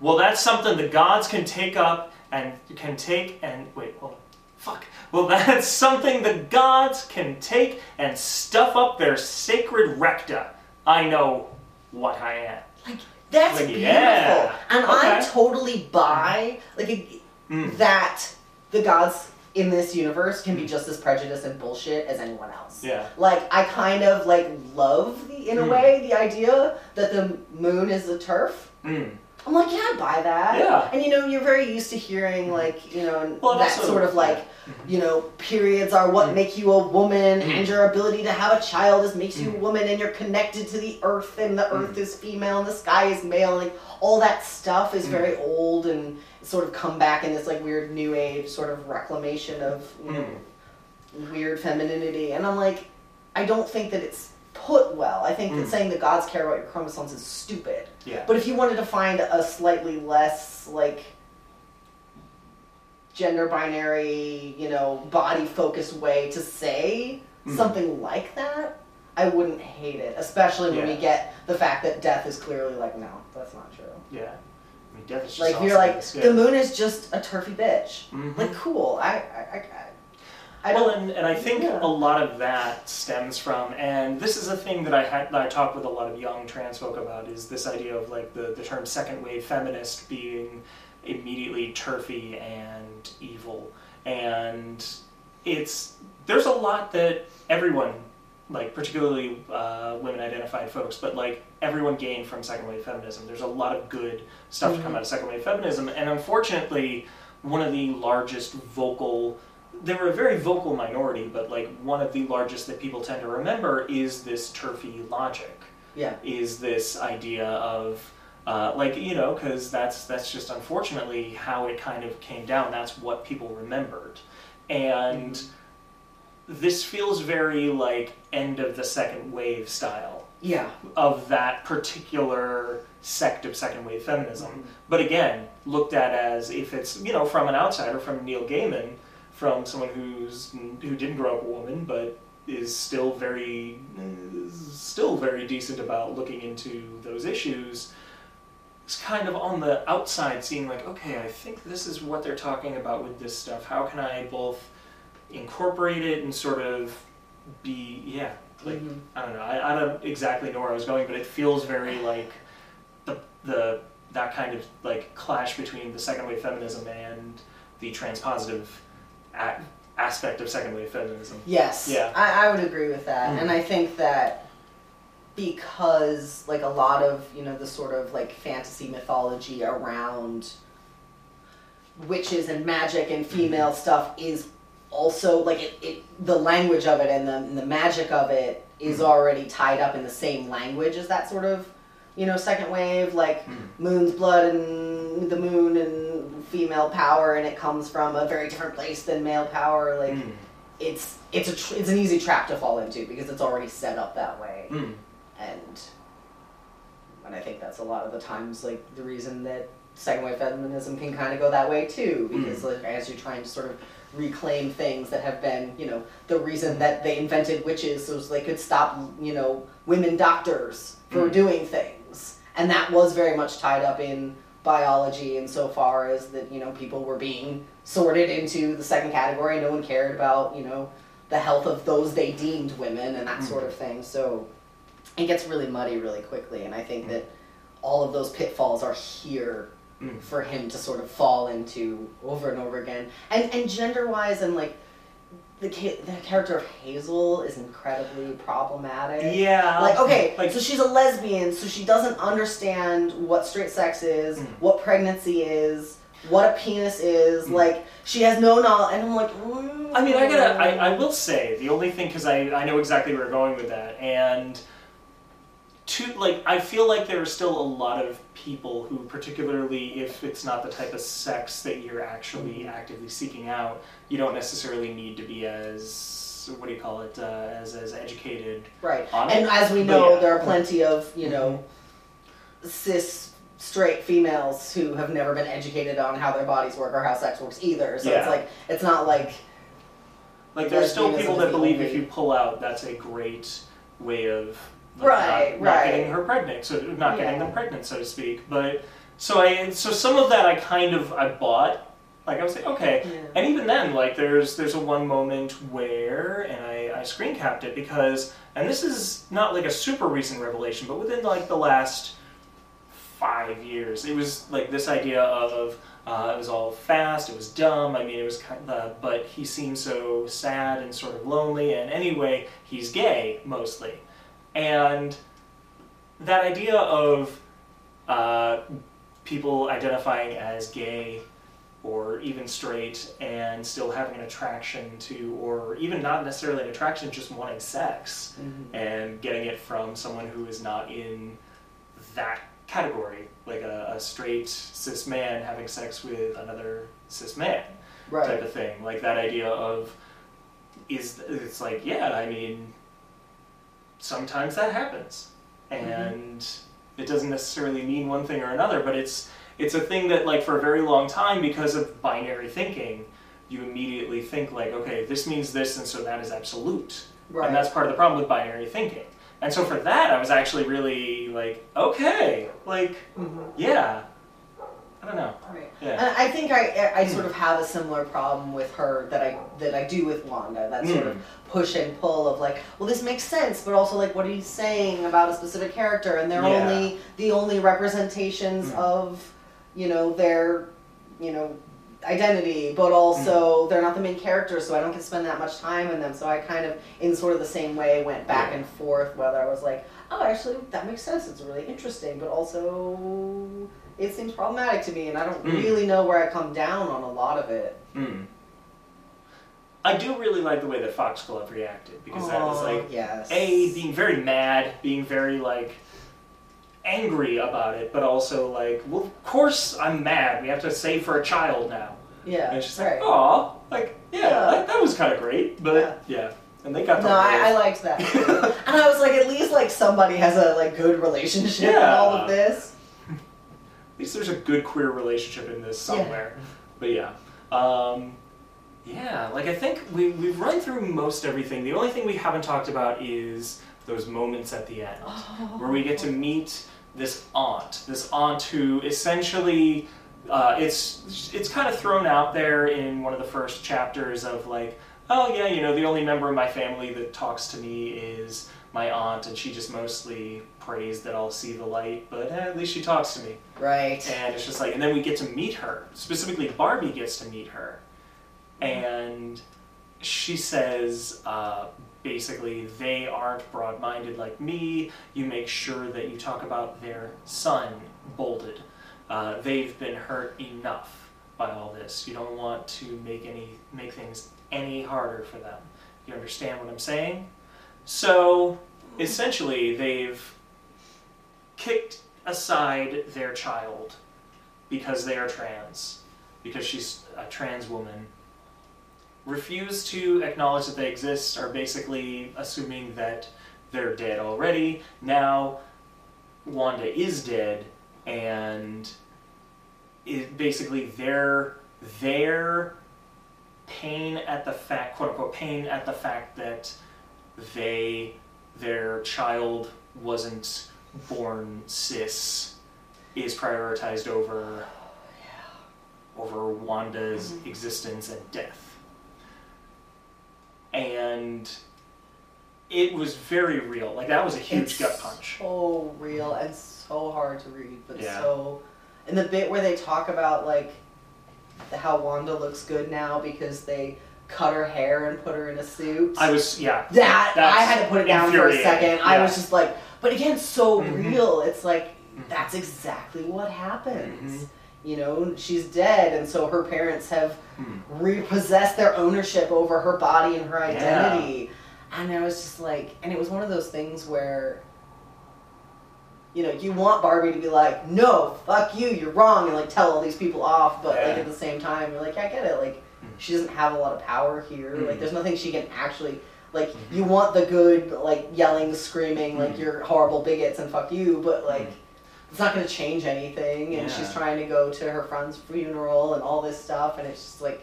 "Well, that's something the gods can take up and can take and wait, hold on." Fuck. Well, that's something the gods can take and stuff up their sacred recta. I know what I am. Like that's Like, beautiful, yeah. and I totally buy like a, Mm. that the gods in this universe can be just as prejudiced and bullshit as anyone else. Yeah. Like I kind of like love the in a Mm. way the idea that the moon is a TERF. Mm. I'm like, yeah, I buy that. Yeah. And you know, you're very used to hearing like, you know, Well, that also- sort of like, you know, periods are what Mm. make you a woman, Mm. and your ability to have a child is makes you a woman, and you're connected to the earth, and the earth is female, and the sky is male, like all that stuff is very old and sort of come back in this like weird new age sort of reclamation of you know weird femininity, and I'm like, I don't think that it's put well. I think that Mm. saying the gods care about your chromosomes is stupid. Yeah. But if you wanted to find a slightly less like gender binary, you know, body focused way to say Mhm. something like that, I wouldn't hate it. Especially when Yeah. we get the fact that death is clearly like, no, that's not true. Yeah. I mean, death is just Like you're like the moon is just a turfy bitch. Mhm. Like cool. I I I, I well, and, and I think Yeah. a lot of that stems from, and this is a thing that I had that I talked with a lot of young trans folk about, is this idea of like the, the term second wave feminist being immediately turfy and evil, and it's there's a lot that everyone, like particularly uh, women identified folks, but like everyone gained from second wave feminism. There's a lot of good stuff to come out of second wave feminism, and unfortunately, one of the largest vocal they were a very vocal minority, but like one of the largest that people tend to remember is this turfy logic. Yeah. Is this idea of uh, like you know because that's that's just unfortunately how it kind of came down. That's what people remembered, and this feels very like end of the second wave style Yeah. of that particular sect of second wave feminism. But again, looked at as if it's you know from an outsider, from Neil Gaiman, from someone who's who didn't grow up a woman, but is still very is still very decent about looking into those issues. It's kind of on the outside, seeing like, okay, I think this is what they're talking about with this stuff. How can I both incorporate it and sort of be yeah like Mhm. I don't know. I, I don't exactly know where I was going, but it feels very like the the that kind of like clash between the second wave feminism and the transpositive a- aspect of second wave feminism. Yes. Yeah. I, I would agree with that. Mhm. And I think that because like a lot of, you know, the sort of like fantasy mythology around witches and magic and female stuff is also like it, it the language of it and the, and the magic of it is Mhm. already tied up in the same language as that sort of you know second wave like Mhm. moon's blood and the moon and female power and it comes from a very different place than male power like Mm. it's it's a tr- it's an easy trap to fall into because it's already set up that way Mm. and and I think that's a lot of the times like the reason that second wave feminism can kind of go that way too because like as you're trying to sort of reclaim things that have been you know the reason that they invented witches so they could stop you know women doctors for Mm. doing things and that was very much tied up in biology insofar as that you know people were being sorted into the second category no one cared about you know the health of those they deemed women and that Mm. sort of thing so it gets really muddy really quickly and i think Mm. that all of those pitfalls are here Mm. for him to sort of fall into over and over again and and gender wise and like the ca- the character of hazel is incredibly problematic Yeah. like okay Like so she's a lesbian so she doesn't understand what straight sex is Mm. what pregnancy is what a penis is Mm. like she has no knowledge and i'm like mm. I mean, I gotta. I, I will say the only thing because I I know exactly where you're going with that, and like I feel like there are still a lot of people who, particularly if it's not the type of sex that you're actually actively seeking out, you don't necessarily need to be as what do you call it uh, as as educated right and it. as we know yeah. there are plenty of you know cis straight females who have never been educated on how their bodies work or how sex works either so it's like it's not like Like there's still people that believe if you pull out, that's a great way of Right, not, not right. getting her pregnant, so not getting Yeah. them pregnant, so to speak. But so I so some of that I kind of I bought. Like I was like, okay, Yeah. and even then, like there's there's a one moment where, and I I screen capped it because, and this is not like a super recent revelation, but within like the last five years, it was like this idea of Uh, it was all fast. It was dumb. I mean, it was kind of, but he seemed so sad and sort of lonely. And anyway, he's gay mostly, and that idea of uh, people identifying as gay or even straight and still having an attraction to, or even not necessarily an attraction, just wanting sex Mhm. and getting it from someone who is not in that category, like a, a straight cis man having sex with another cis man type of thing. Like that idea of is it's like yeah, I mean, sometimes that happens, and it doesn't necessarily mean one thing or another, but it's it's a thing that like for a very long time because of binary thinking, you immediately think like okay, this means this, and so that is absolute. Right. And that's part of the problem with binary thinking. And so for that, I was actually really like, okay, like, Mhm. yeah. I don't know. Right. Yeah. And I think I I hmm. sort of have a similar problem with her that I that I do with Wanda. That sort of hmm. push and pull of like, well, this makes sense, but also like, what are you saying about a specific character? And they're Yeah. only the only representations Mm. of, you know, their, you know, identity, but also hmm. they're not the main character, so I don't get to spend that much time in them. So I kind of, in sort of the same way, went back Yeah. and forth. Whether I was like, oh, actually, that makes sense. It's really interesting, but also it seems problematic to me, and I don't Mm. really know where I come down on a lot of it. Mm. I do really like the way that Foxglove reacted because that was like yes. a being very mad, being very like angry about it, but also like, well, of course I'm mad. We have to save for a child now. yeah, And she's right. like, aw, like yeah, Yeah. That, that was kind of great, but yeah. and they got the No, I, I liked that. and I was like, at least like somebody has a like good relationship in all of this. At least there's a good queer relationship in this somewhere. But yeah. Um, yeah, like I think we, we've run through most everything. The only thing we haven't talked about is those moments at the end where we get to meet this aunt. This aunt who essentially. Uh, it's it's kind of thrown out there in one of the first chapters of like, oh yeah, you know, the only member of my family that talks to me is my aunt, and she just mostly prays that I'll see the light, but eh, at least she talks to me. Right. And it's just like, and then we get to meet her. Specifically, Barbie gets to meet her. And she says, uh, basically, they aren't broad minded like me. You make sure that you talk about their son, bolded. Uh, they've been hurt enough by all this. You don't want to make any make things any harder for them. You understand what I'm saying? So essentially, they've kicked aside their child because they are trans, because she's a trans woman, refuse to acknowledge that they exist, are basically assuming that they're dead already. Now, Wanda is dead, and it, basically their their pain at the fact, quote unquote, pain at the fact that they their child wasn't born cis is prioritized over over Wanda's mm-hmm. existence and death. And it was very real. Like that was a huge It's gut punch. So real and so hard to read, but Yeah. so. And the bit where they talk about like how Wanda looks good now because they cut her hair and put her in a suit. I was yeah. that I had to put it down for a second. I was just like, but again, so Mhm. real. It's like Mhm. that's exactly what happens. Mhm. You know, she's dead, and so her parents have Hmm. repossessed their ownership over her body and her identity. And I was just like, and it was one of those things where, you know, you want Barbie to be like, no, fuck you, you're wrong, and like tell all these people off, but like at the same time, you're like, I get it, like Mhm. she doesn't have a lot of power here. Like Mhm. there's nothing she can actually. Like you want the good, like yelling, screaming, like Mhm. you're horrible bigots and fuck you, but like Mhm. it's not going to change anything. And she's trying to go to her friend's funeral and all this stuff, and it's just like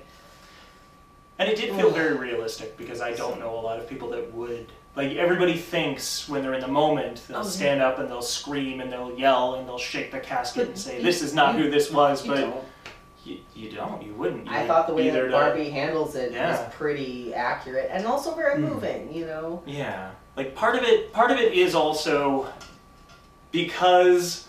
And it did feel very realistic because I don't know a lot of people that would. Like everybody thinks when they're in the moment, they'll Oh, yeah. stand up and they'll scream and they'll yell and they'll shake the casket But and say, "This is not you- who this was." but. You, you don't. You wouldn't. You I thought the way that to- Barbie handles it Yeah. was pretty accurate and also very Mm. moving. You know. Yeah, like part of it. Part of it is also because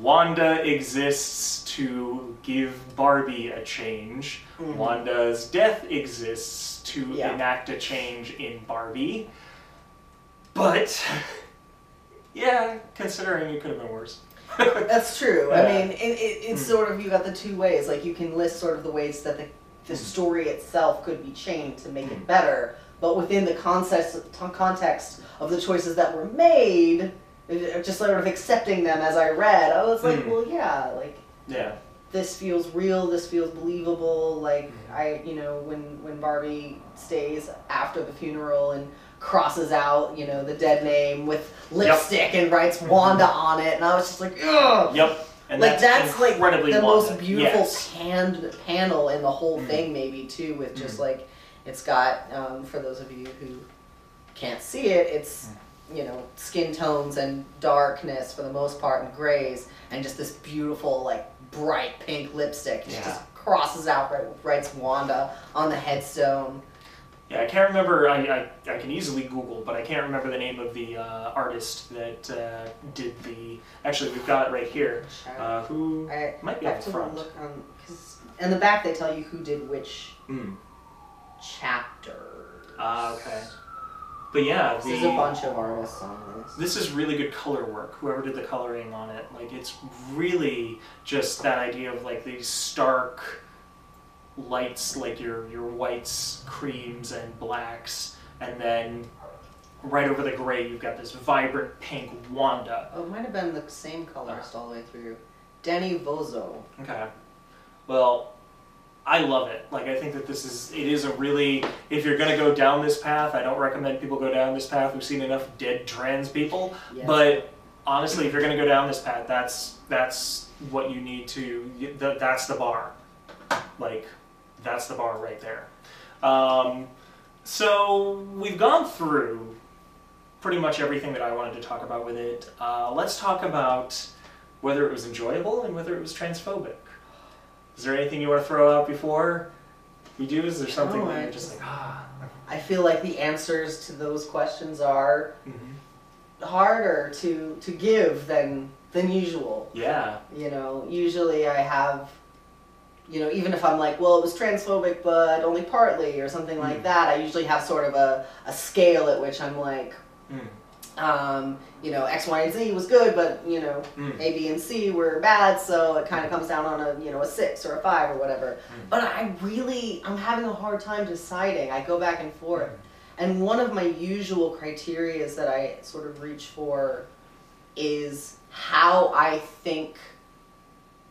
Wanda exists to give Barbie a change. Wanda's death exists to Yeah. enact a change in Barbie. But, yeah, considering it could have been worse. That's true. I mean, it, it, it's sort of you got the two ways. Like you can list sort of the ways that the the story itself could be changed to make it better, but within the context context of the choices that were made, just sort of accepting them as I read, I was like, Mm. well, yeah, like Yeah. this feels real. This feels believable. Like Mm-hmm. I, you know, when when Barbie stays after the funeral and crosses out, you know, the dead name with lipstick and writes Wanda on it, and I was just like, ugh. Yep. And like that's, that's, like the Wanda. most beautiful Yes. pan- panel in the whole Mhm. thing, maybe too, with just Mhm. like it's got um, for those of you who can't see it, it's Mm. you know skin tones and darkness for the most part and grays, and just this beautiful like bright pink lipstick. Yeah. just crosses out right, writes Wanda on the headstone. Yeah, I can't remember. I, I, I can easily Google, but I can't remember the name of the uh, artist that uh, did the. Actually, we've got it right here. Uh, who I might be have to front? look on because in the back they tell you who did which Mm. chapter. Ah, okay. But yeah, the, There's a bunch of artists on this. this is really good color work. Whoever did the coloring on it, like it's really just that idea of like these stark lights, like your your whites, creams, and blacks, and then right over the gray, you've got this vibrant pink Wanda. Oh, it might have been the same colorist uh-huh. all the way through. Danny Vozzo. Okay. Well, I love it. Like I think that this is it is a really if you're gonna go down this path, I don't recommend people go down this path. We've seen enough dead trans people. Yeah. But honestly, if you're gonna go down this path, that's that's what you need to. That's the bar. Like, that's the bar right there. Um, so we've gone through pretty much everything that I wanted to talk about with it. Uh, let's talk about whether it was enjoyable and whether it was transphobic. Is there anything you want to throw out before we do? Is there something No, that I you're just like, ah? I feel like the answers to those questions are harder to to give than than usual. Yeah. You know, usually I have, you know, even if I'm like, well, it was transphobic, but only partly, or something like Mm. that, I usually have sort of a, a scale at which I'm like, Mm. um, you know, X, Y, and Z was good, but, you know, Mm. A, B, and C were bad, so it kind of comes down on a, you know, a six or a five or whatever. But I really, I'm having a hard time deciding. I go back and forth. And one of my usual criteria that I sort of reach for is how I think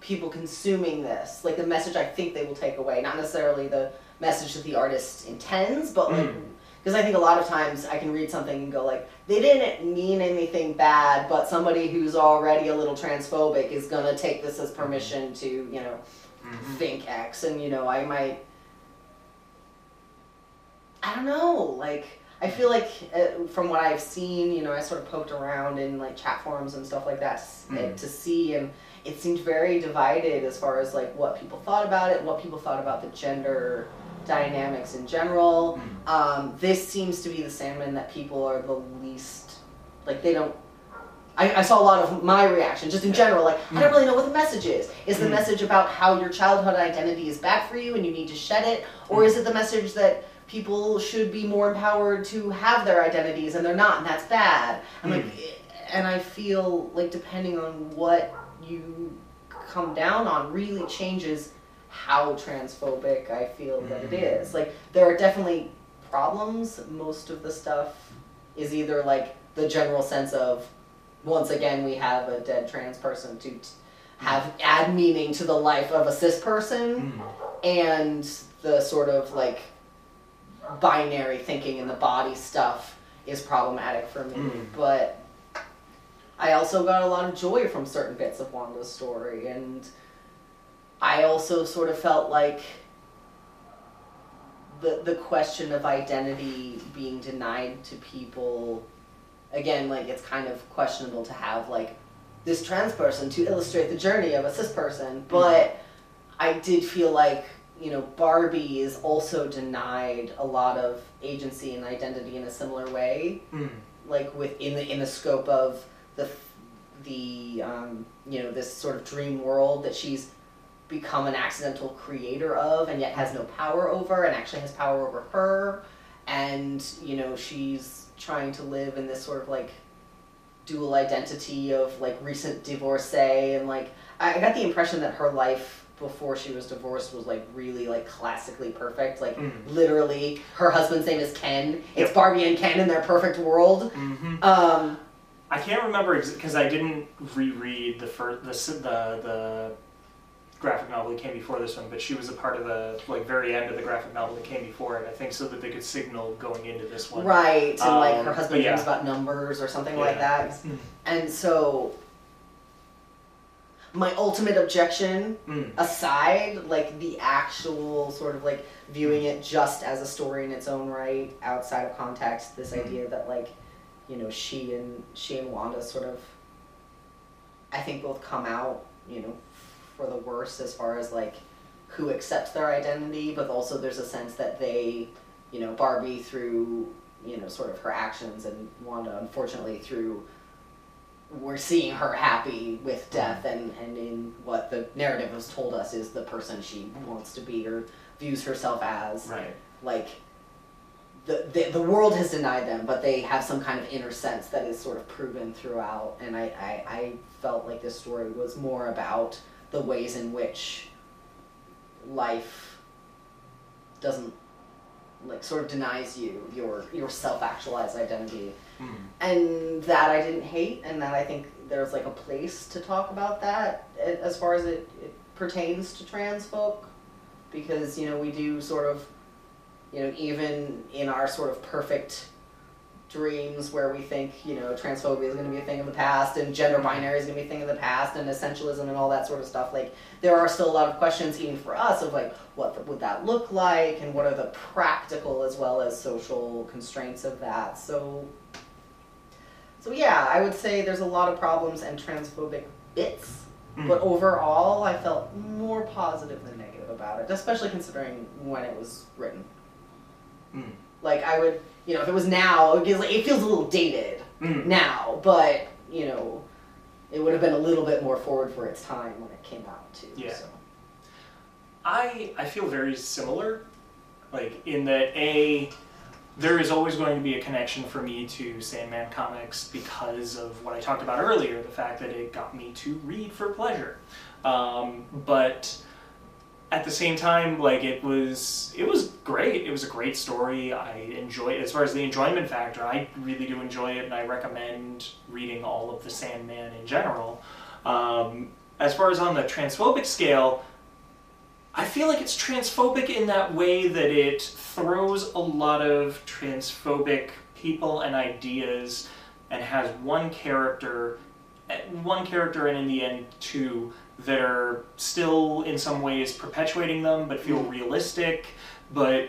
people consuming this, like the message I think they will take away, not necessarily the message that the artist intends, but like Mm. because I think a lot of times I can read something and go like, they didn't mean anything bad, but somebody who's already a little transphobic is gonna take this as permission to, you know, Mhm. think X, and you know, I might. I don't know. Like, I feel like uh, from what I've seen, you know, I sort of poked around in like chat forums and stuff like that Mm. to see, and it seemed very divided as far as like what people thought about it, what people thought about the gender dynamics in general. Mm-hmm. Um, this seems to be the Sandman that people are the least like they don't. I, I saw a lot of my reaction just in general. Like I don't mm. really know what the message is. Is the Mm. message about how your childhood identity is bad for you and you need to shed it, or mm. is it the message that people should be more empowered to have their identities and they're not and that's bad? I'm like, mm. eh, and I feel like depending on what you come down on really changes how transphobic I feel that it is. Like there are definitely problems. Most of the stuff is either like the general sense of once again we have a dead trans person to t- have add meaning to the life of a cis person Mm. and the sort of like binary thinking in the body stuff is problematic for me Mm. but I also got a lot of joy from certain bits of Wanda's story and I also sort of felt like the the question of identity being denied to people again like it's kind of questionable to have like this trans person to illustrate the journey of a cis person but I did feel like you know Barbie is also denied a lot of agency and identity in a similar way Mm. like within the in the scope of the the um, you know this sort of dream world that she's become an accidental creator of and yet has no power over and actually has power over her and you know she's trying to live in this sort of like dual identity of like recent divorcee and like I got the impression that her life before she was divorced was like really like classically perfect like Mhm. literally her husband's name is Ken it's Yep. Barbie and Ken in their perfect world Mm-hmm. um I can't remember because I didn't reread the first the the the graphic novel that came before this one, but she was a part of the like very end of the graphic novel that came before it. I think so that they could signal going into this one. right and like Um, her husband yeah. dreams about numbers or something like that Mm. and so my ultimate objection Mm. aside like the actual sort of like viewing it just as a story in its own right outside of context this Mhm. idea that like you know she and she and wanda sort of i think both come out you know for the worst as far as like who accepts their identity but also there's a sense that they you know barbie through you know sort of her actions and wanda unfortunately through we're seeing her happy with death mm-hmm. and, and in what the narrative has told us is the person she wants to be or views herself as Right. like the, the the world has denied them but they have some kind of inner sense that is sort of proven throughout. And I, I, I felt like this story was more about the ways in which life doesn't like sort of denies you your your self-actualized identity. Mm. and that I didn't hate, and that I think there's like a place to talk about that as far as it, it pertains to trans folk, because you know we do sort of, you know, even in our sort of perfect dreams where we think you know transphobia is going to be a thing of the past and gender binary is going to be a thing of the past and essentialism and all that sort of stuff like there are still a lot of questions even for us of like what would that look like and what are the practical as well as social constraints of that so so yeah, I would say there's a lot of problems and transphobic bits, Mm. but overall, I felt more positive than negative about it, especially considering when it was written. Mm. Like I would, you know, if it was now, it feels, like, it feels a little dated Mm. now, but you know, it would have been a little bit more forward for its time when it came out too. Yeah. So. I I feel very similar, like in that a there is always going to be a connection for me to Sandman comics because of what I talked about earlier, the fact that it got me to read for pleasure. Um, but at the same time, like it was it was great. It was a great story. I enjoy it. As far as the enjoyment factor, I really do enjoy it, and I recommend reading all of the Sandman in general. Um, as far as on the transphobic scale, I feel like it's transphobic in that way that it throws a lot of transphobic people and ideas and has one character eh, one character and in the end two that are still in some ways perpetuating them but feel realistic but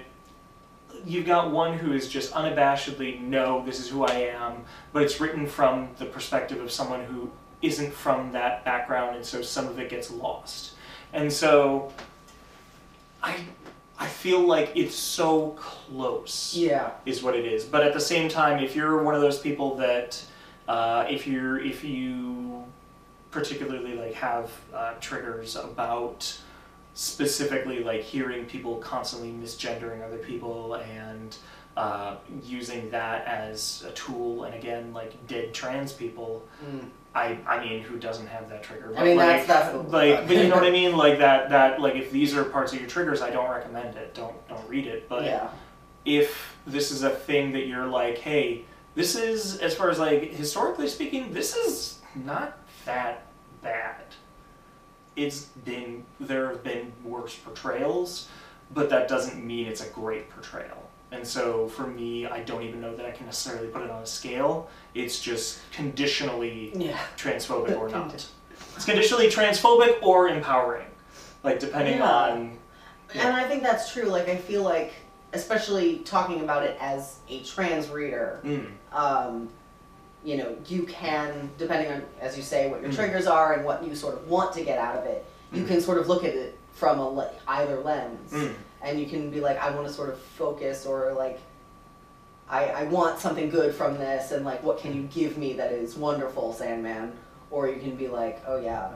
you've got one who is just unabashedly no this is who i am but it's written from the perspective of someone who isn't from that background and so some of it gets lost and so i i feel like it's so close Yeah. is what it is. But at the same time, if you're one of those people that, uh, if you're if you particularly like have uh, triggers about specifically like hearing people constantly misgendering other people and uh, using that as a tool, and again like dead trans people. Mm. I, I mean, who doesn't have that trigger? I mean, like, that's- that's like, but you know what I mean. Like that, that, like, if these are parts of your triggers, I don't recommend it. Don't, don't read it. But yeah. if this is a thing that you're like, hey, this is, as far as like historically speaking, this is not that bad. It's been, there have been worse portrayals, but that doesn't mean it's a great portrayal. And so for me, I don't even know that I can necessarily put it on a scale. It's just conditionally Yeah. transphobic or not. It's conditionally transphobic or empowering, like depending Yeah. on. And I think that's true. Like, I feel like, especially talking about it as a trans reader, Mm, um, you know, you can, depending on, as you say, what your Mhm. triggers are and what you sort of want to get out of it, you Mhm. can sort of look at it from a le- either lens, mm, and you can be like, I want to sort of focus or like. I, I want something good from this, and like, what can you give me that is wonderful, Sandman? or you can be like, oh yeah,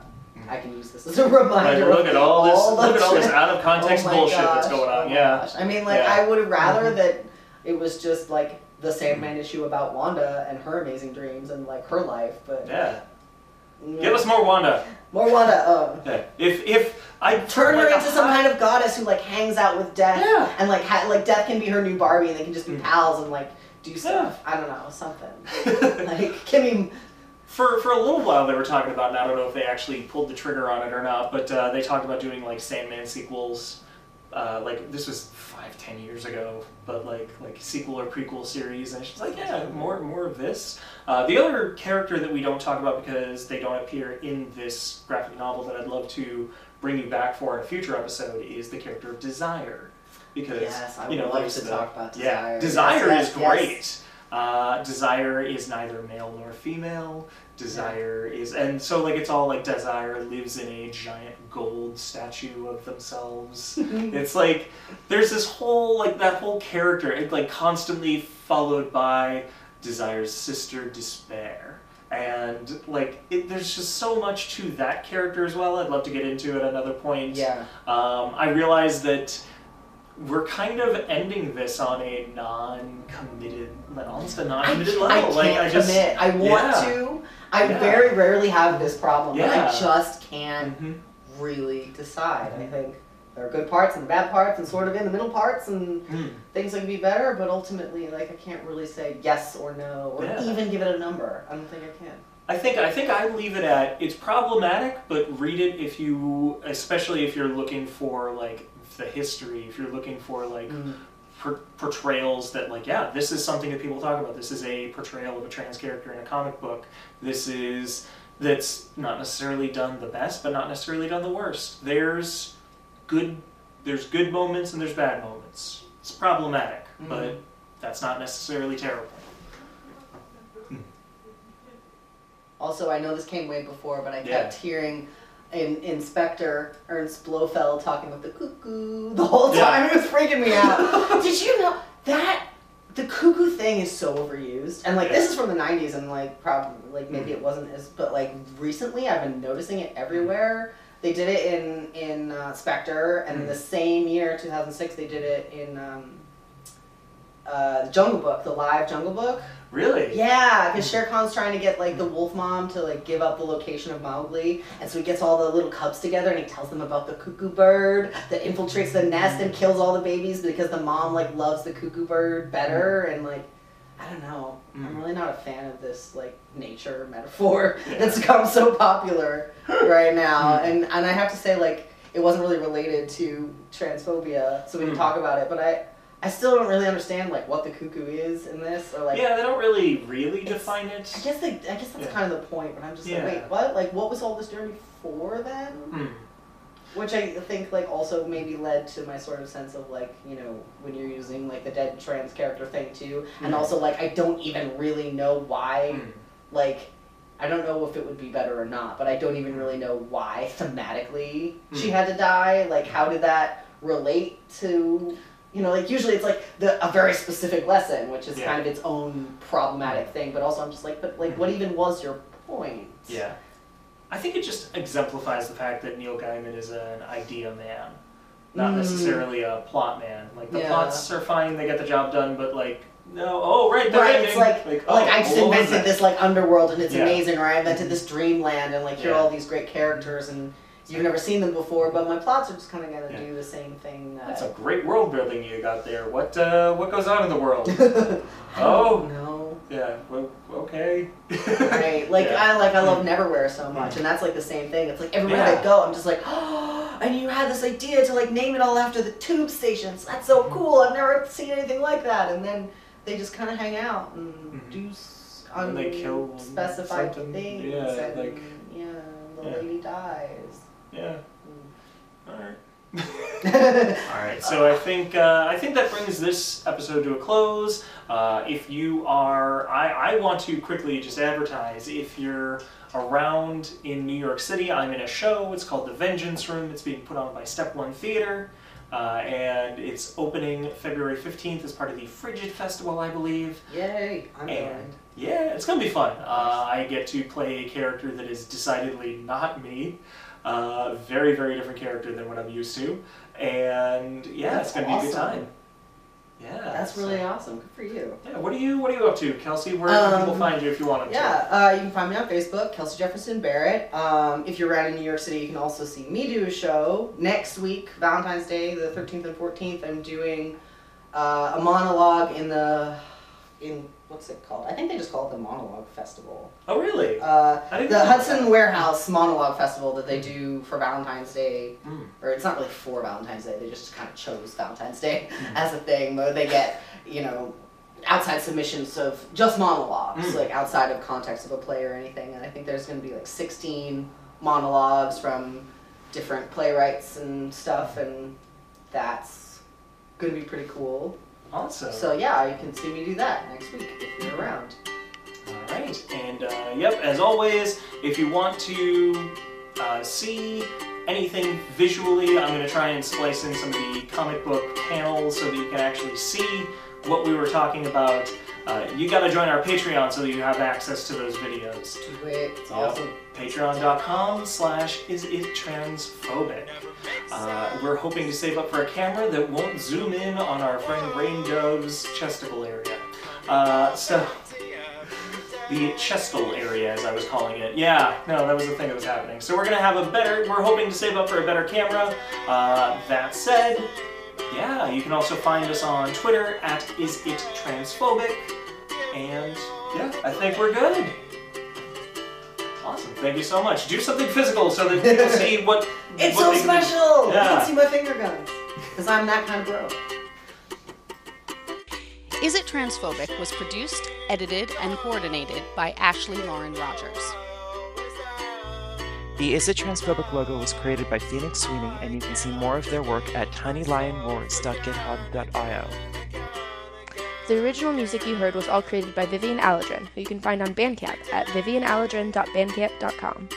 I can use this as a reminder. Like, look at all this, look at all this out of context Oh bullshit that's going oh on. my Yeah. gosh. I mean, like, Yeah. I would have rather Mhm. that it was just like the Sandman issue about Wanda and her amazing dreams and like her life, but Yeah. yeah. Give us more Wanda. more Wanda. Uh, Yeah. If if I turn her like into some high- kind of goddess who like hangs out with Death, Yeah. and like ha- like Death can be her new Barbie, and they can just be Mm. pals and like do stuff. I don't know, something like Kimmy. For for a little while they were talking about, and I don't know if they actually pulled the trigger on it or not, but uh, they talked about doing like Sandman sequels. Uh, like this was ten years ago, but like like sequel or prequel series, and she's like, yeah, more more of this. Uh, the other character that we don't talk about because they don't appear in this graphic novel that I'd love to bring you back for in a future episode is the character of Desire, because Yes, you know love there's to the- talk about Desire. yeah, Desire. Desire Yes, is yes, great. Uh, Desire is neither male nor female. Desire is, and so like it's all like Desire lives in a giant gold statue of themselves. it's like there's this whole like that whole character, it like constantly followed by Desire's sister Despair. And like it, there's just so much to that character as well. I'd love to get into at another point. Yeah. Um, I realize that we're kind of ending this on a non-committed, almost a I, non-committed I level. can't like I just, commit. I want yeah. to. I Yeah. very rarely have this problem, Yeah. I just can't Mhm. really decide. I think there are good parts and bad parts, and sort of in the middle parts, and Mm. things that could be better. But ultimately, like I can't really say yes or no, or Yeah. even give it a number. I don't think I can. I think I think I leave it at it's problematic, but read it if you, especially if you're looking for like the history, if you're looking for like mm. per- portrayals that like yeah, this is something that people talk about. This is a portrayal of a trans character in a comic book. This is that's not necessarily done the best, but not necessarily done the worst. There's good there's good moments and there's bad moments. It's problematic, mm-hmm. but that's not necessarily terrible. Mm. Also, I know this came way before, but I Yeah. kept hearing in Inspector Ernst Blofeld talking with the cuckoo the whole Yeah. time. It was freaking me out. Did you know that the cuckoo thing is so overused? And like this is from the '90s, and like probably like maybe Mhm. it wasn't as, but like recently I've been noticing it everywhere. They did it in in uh, Spectre, and Mhm. the same year, 2006, they did it in um, uh, the Jungle Book, the live Jungle Book. Really? Yeah, because Shere Khan's trying to get like the wolf mom to like give up the location of Mowgli, and so he gets all the little cubs together and he tells them about the cuckoo bird that infiltrates the nest and kills all the babies because the mom like loves the cuckoo bird better and like I don't know. I'm Mm. really not a fan of this like nature metaphor Yeah. that's become so popular right now, Mm. and and I have to say like it wasn't really related to transphobia, so we can Mm. talk about it, but I. I still don't really understand like what the cuckoo is in this, or like yeah, they don't really, really define it. I guess they, I guess that's Yeah. kind of the point, but I'm just Yeah. like, wait, what? Like, what was all this journey for then? Hmm. Which I think like also maybe led to my sort of sense of like, you know, when you're using like the dead trans character thing too, and Mhm. also like I don't even really know why, Hmm. like. I don't know if it would be better or not, but I don't even really know why thematically she Mm. had to die. Like, how did that relate to, you know, like usually it's like the a very specific lesson, which is Yeah. kind of its own problematic mm-hmm. thing. But also, I'm just like, but like, what mm-hmm. even was your point? Yeah. I think it just exemplifies the fact that Neil Gaiman is an idea man, not Mm. necessarily a plot man. Like the Yeah. plots are fine, they get the job done, but like no, oh right, Right, ending. it's like like, like oh, I just invented this like underworld and it's Yeah. amazing, or I invented mm-hmm. this dreamland and like here are all these great characters and you've never seen them before, but my plots are just kind of gonna Yeah. do the same thing. That That's a great world building you got there. What uh, what goes on in the world? Oh. don't yeah, well, okay. Right, like Yeah. I like I love Neverwhere so much, and that's like the same thing. It's like everywhere Yeah. I go, I'm just like, oh, and you had this idea to like name it all after the tube stations. That's so Mm-hmm. cool. I've never seen anything like that. And then they just kind of hang out and Mhm. do s- And they kill unspecified things. Yeah, like- yeah, the Yeah. lady dies. Yeah. All right. All right, so I think uh, I think that brings this episode to a close. Uh, if you are, I, I want to quickly just advertise. If you're around in New York City, I'm in a show. It's called The Vengeance Room. It's being put on by Step One Theater. Uh, and it's opening February 15th as part of the Frigid Festival, I believe. Yay! I'm And going. yeah, it's gonna be fun. Uh, I get to play a character that is decidedly not me. Uh, very, very different character than what I'm used to. And yeah, That's it's gonna be a good time. Yeah, That's so- really awesome. Good for you. Yeah, what are you What are you up to, Kelsey? Where can Um, people find you if you want them to? Yeah, uh, you can find me on Facebook, Kelsey Jefferson Barrett. Um, if you're around in New York City, you can also see me do a show next week, Valentine's Day, the 13th and 14th. I'm doing uh, a monologue in the in what's it called? I think they just call it the Monologue Festival. Oh, really? Uh, the Hudson that. Warehouse Monologue Festival that they do for Valentine's Day, Mm. or it's not really for Valentine's Day. They just kind of chose Valentine's Day Mm. as a thing. But they get you know outside submissions of just monologues, Mm. like outside of context of a play or anything. And I think there's going to be like 16 monologues from different playwrights and stuff, and that's going to be pretty cool. Awesome. So yeah, you can see me do that next week if you're around. All right, and uh, yep, as always, if you want to uh, see anything visually, I'm going to try and splice in some of the comic book panels so that you can actually see what we were talking about. Uh, you got to join our Patreon so that you have access to those videos. Do it. It's awesome. Patreon.com slash is it transphobic. Uh, we're hoping to save up for a camera that won't zoom in on our friend Rain Dove's chesticle area. Uh, so, the chestal area, as I was calling it. Yeah, no, that was the thing that was happening. So we're gonna have a better. We're hoping to save up for a better camera. Uh, that said, yeah, you can also find us on Twitter at is it transphobic, and yeah, I think we're good. Awesome, thank you so much. Do something physical so that people see what. It's what so they can do. special! You Yeah. can see my finger guns. Because I'm that kind of bro. Is It Transphobic was produced, edited, and coordinated by Ashley Lauren Rogers. The Is It Transphobic logo was created by Phoenix Sweeney, and you can see more of their work at tinylionroars.github.io. The original music you heard was all created by Vivian Aladrin, who you can find on Bandcamp at vivianaladrin.bandcamp.com.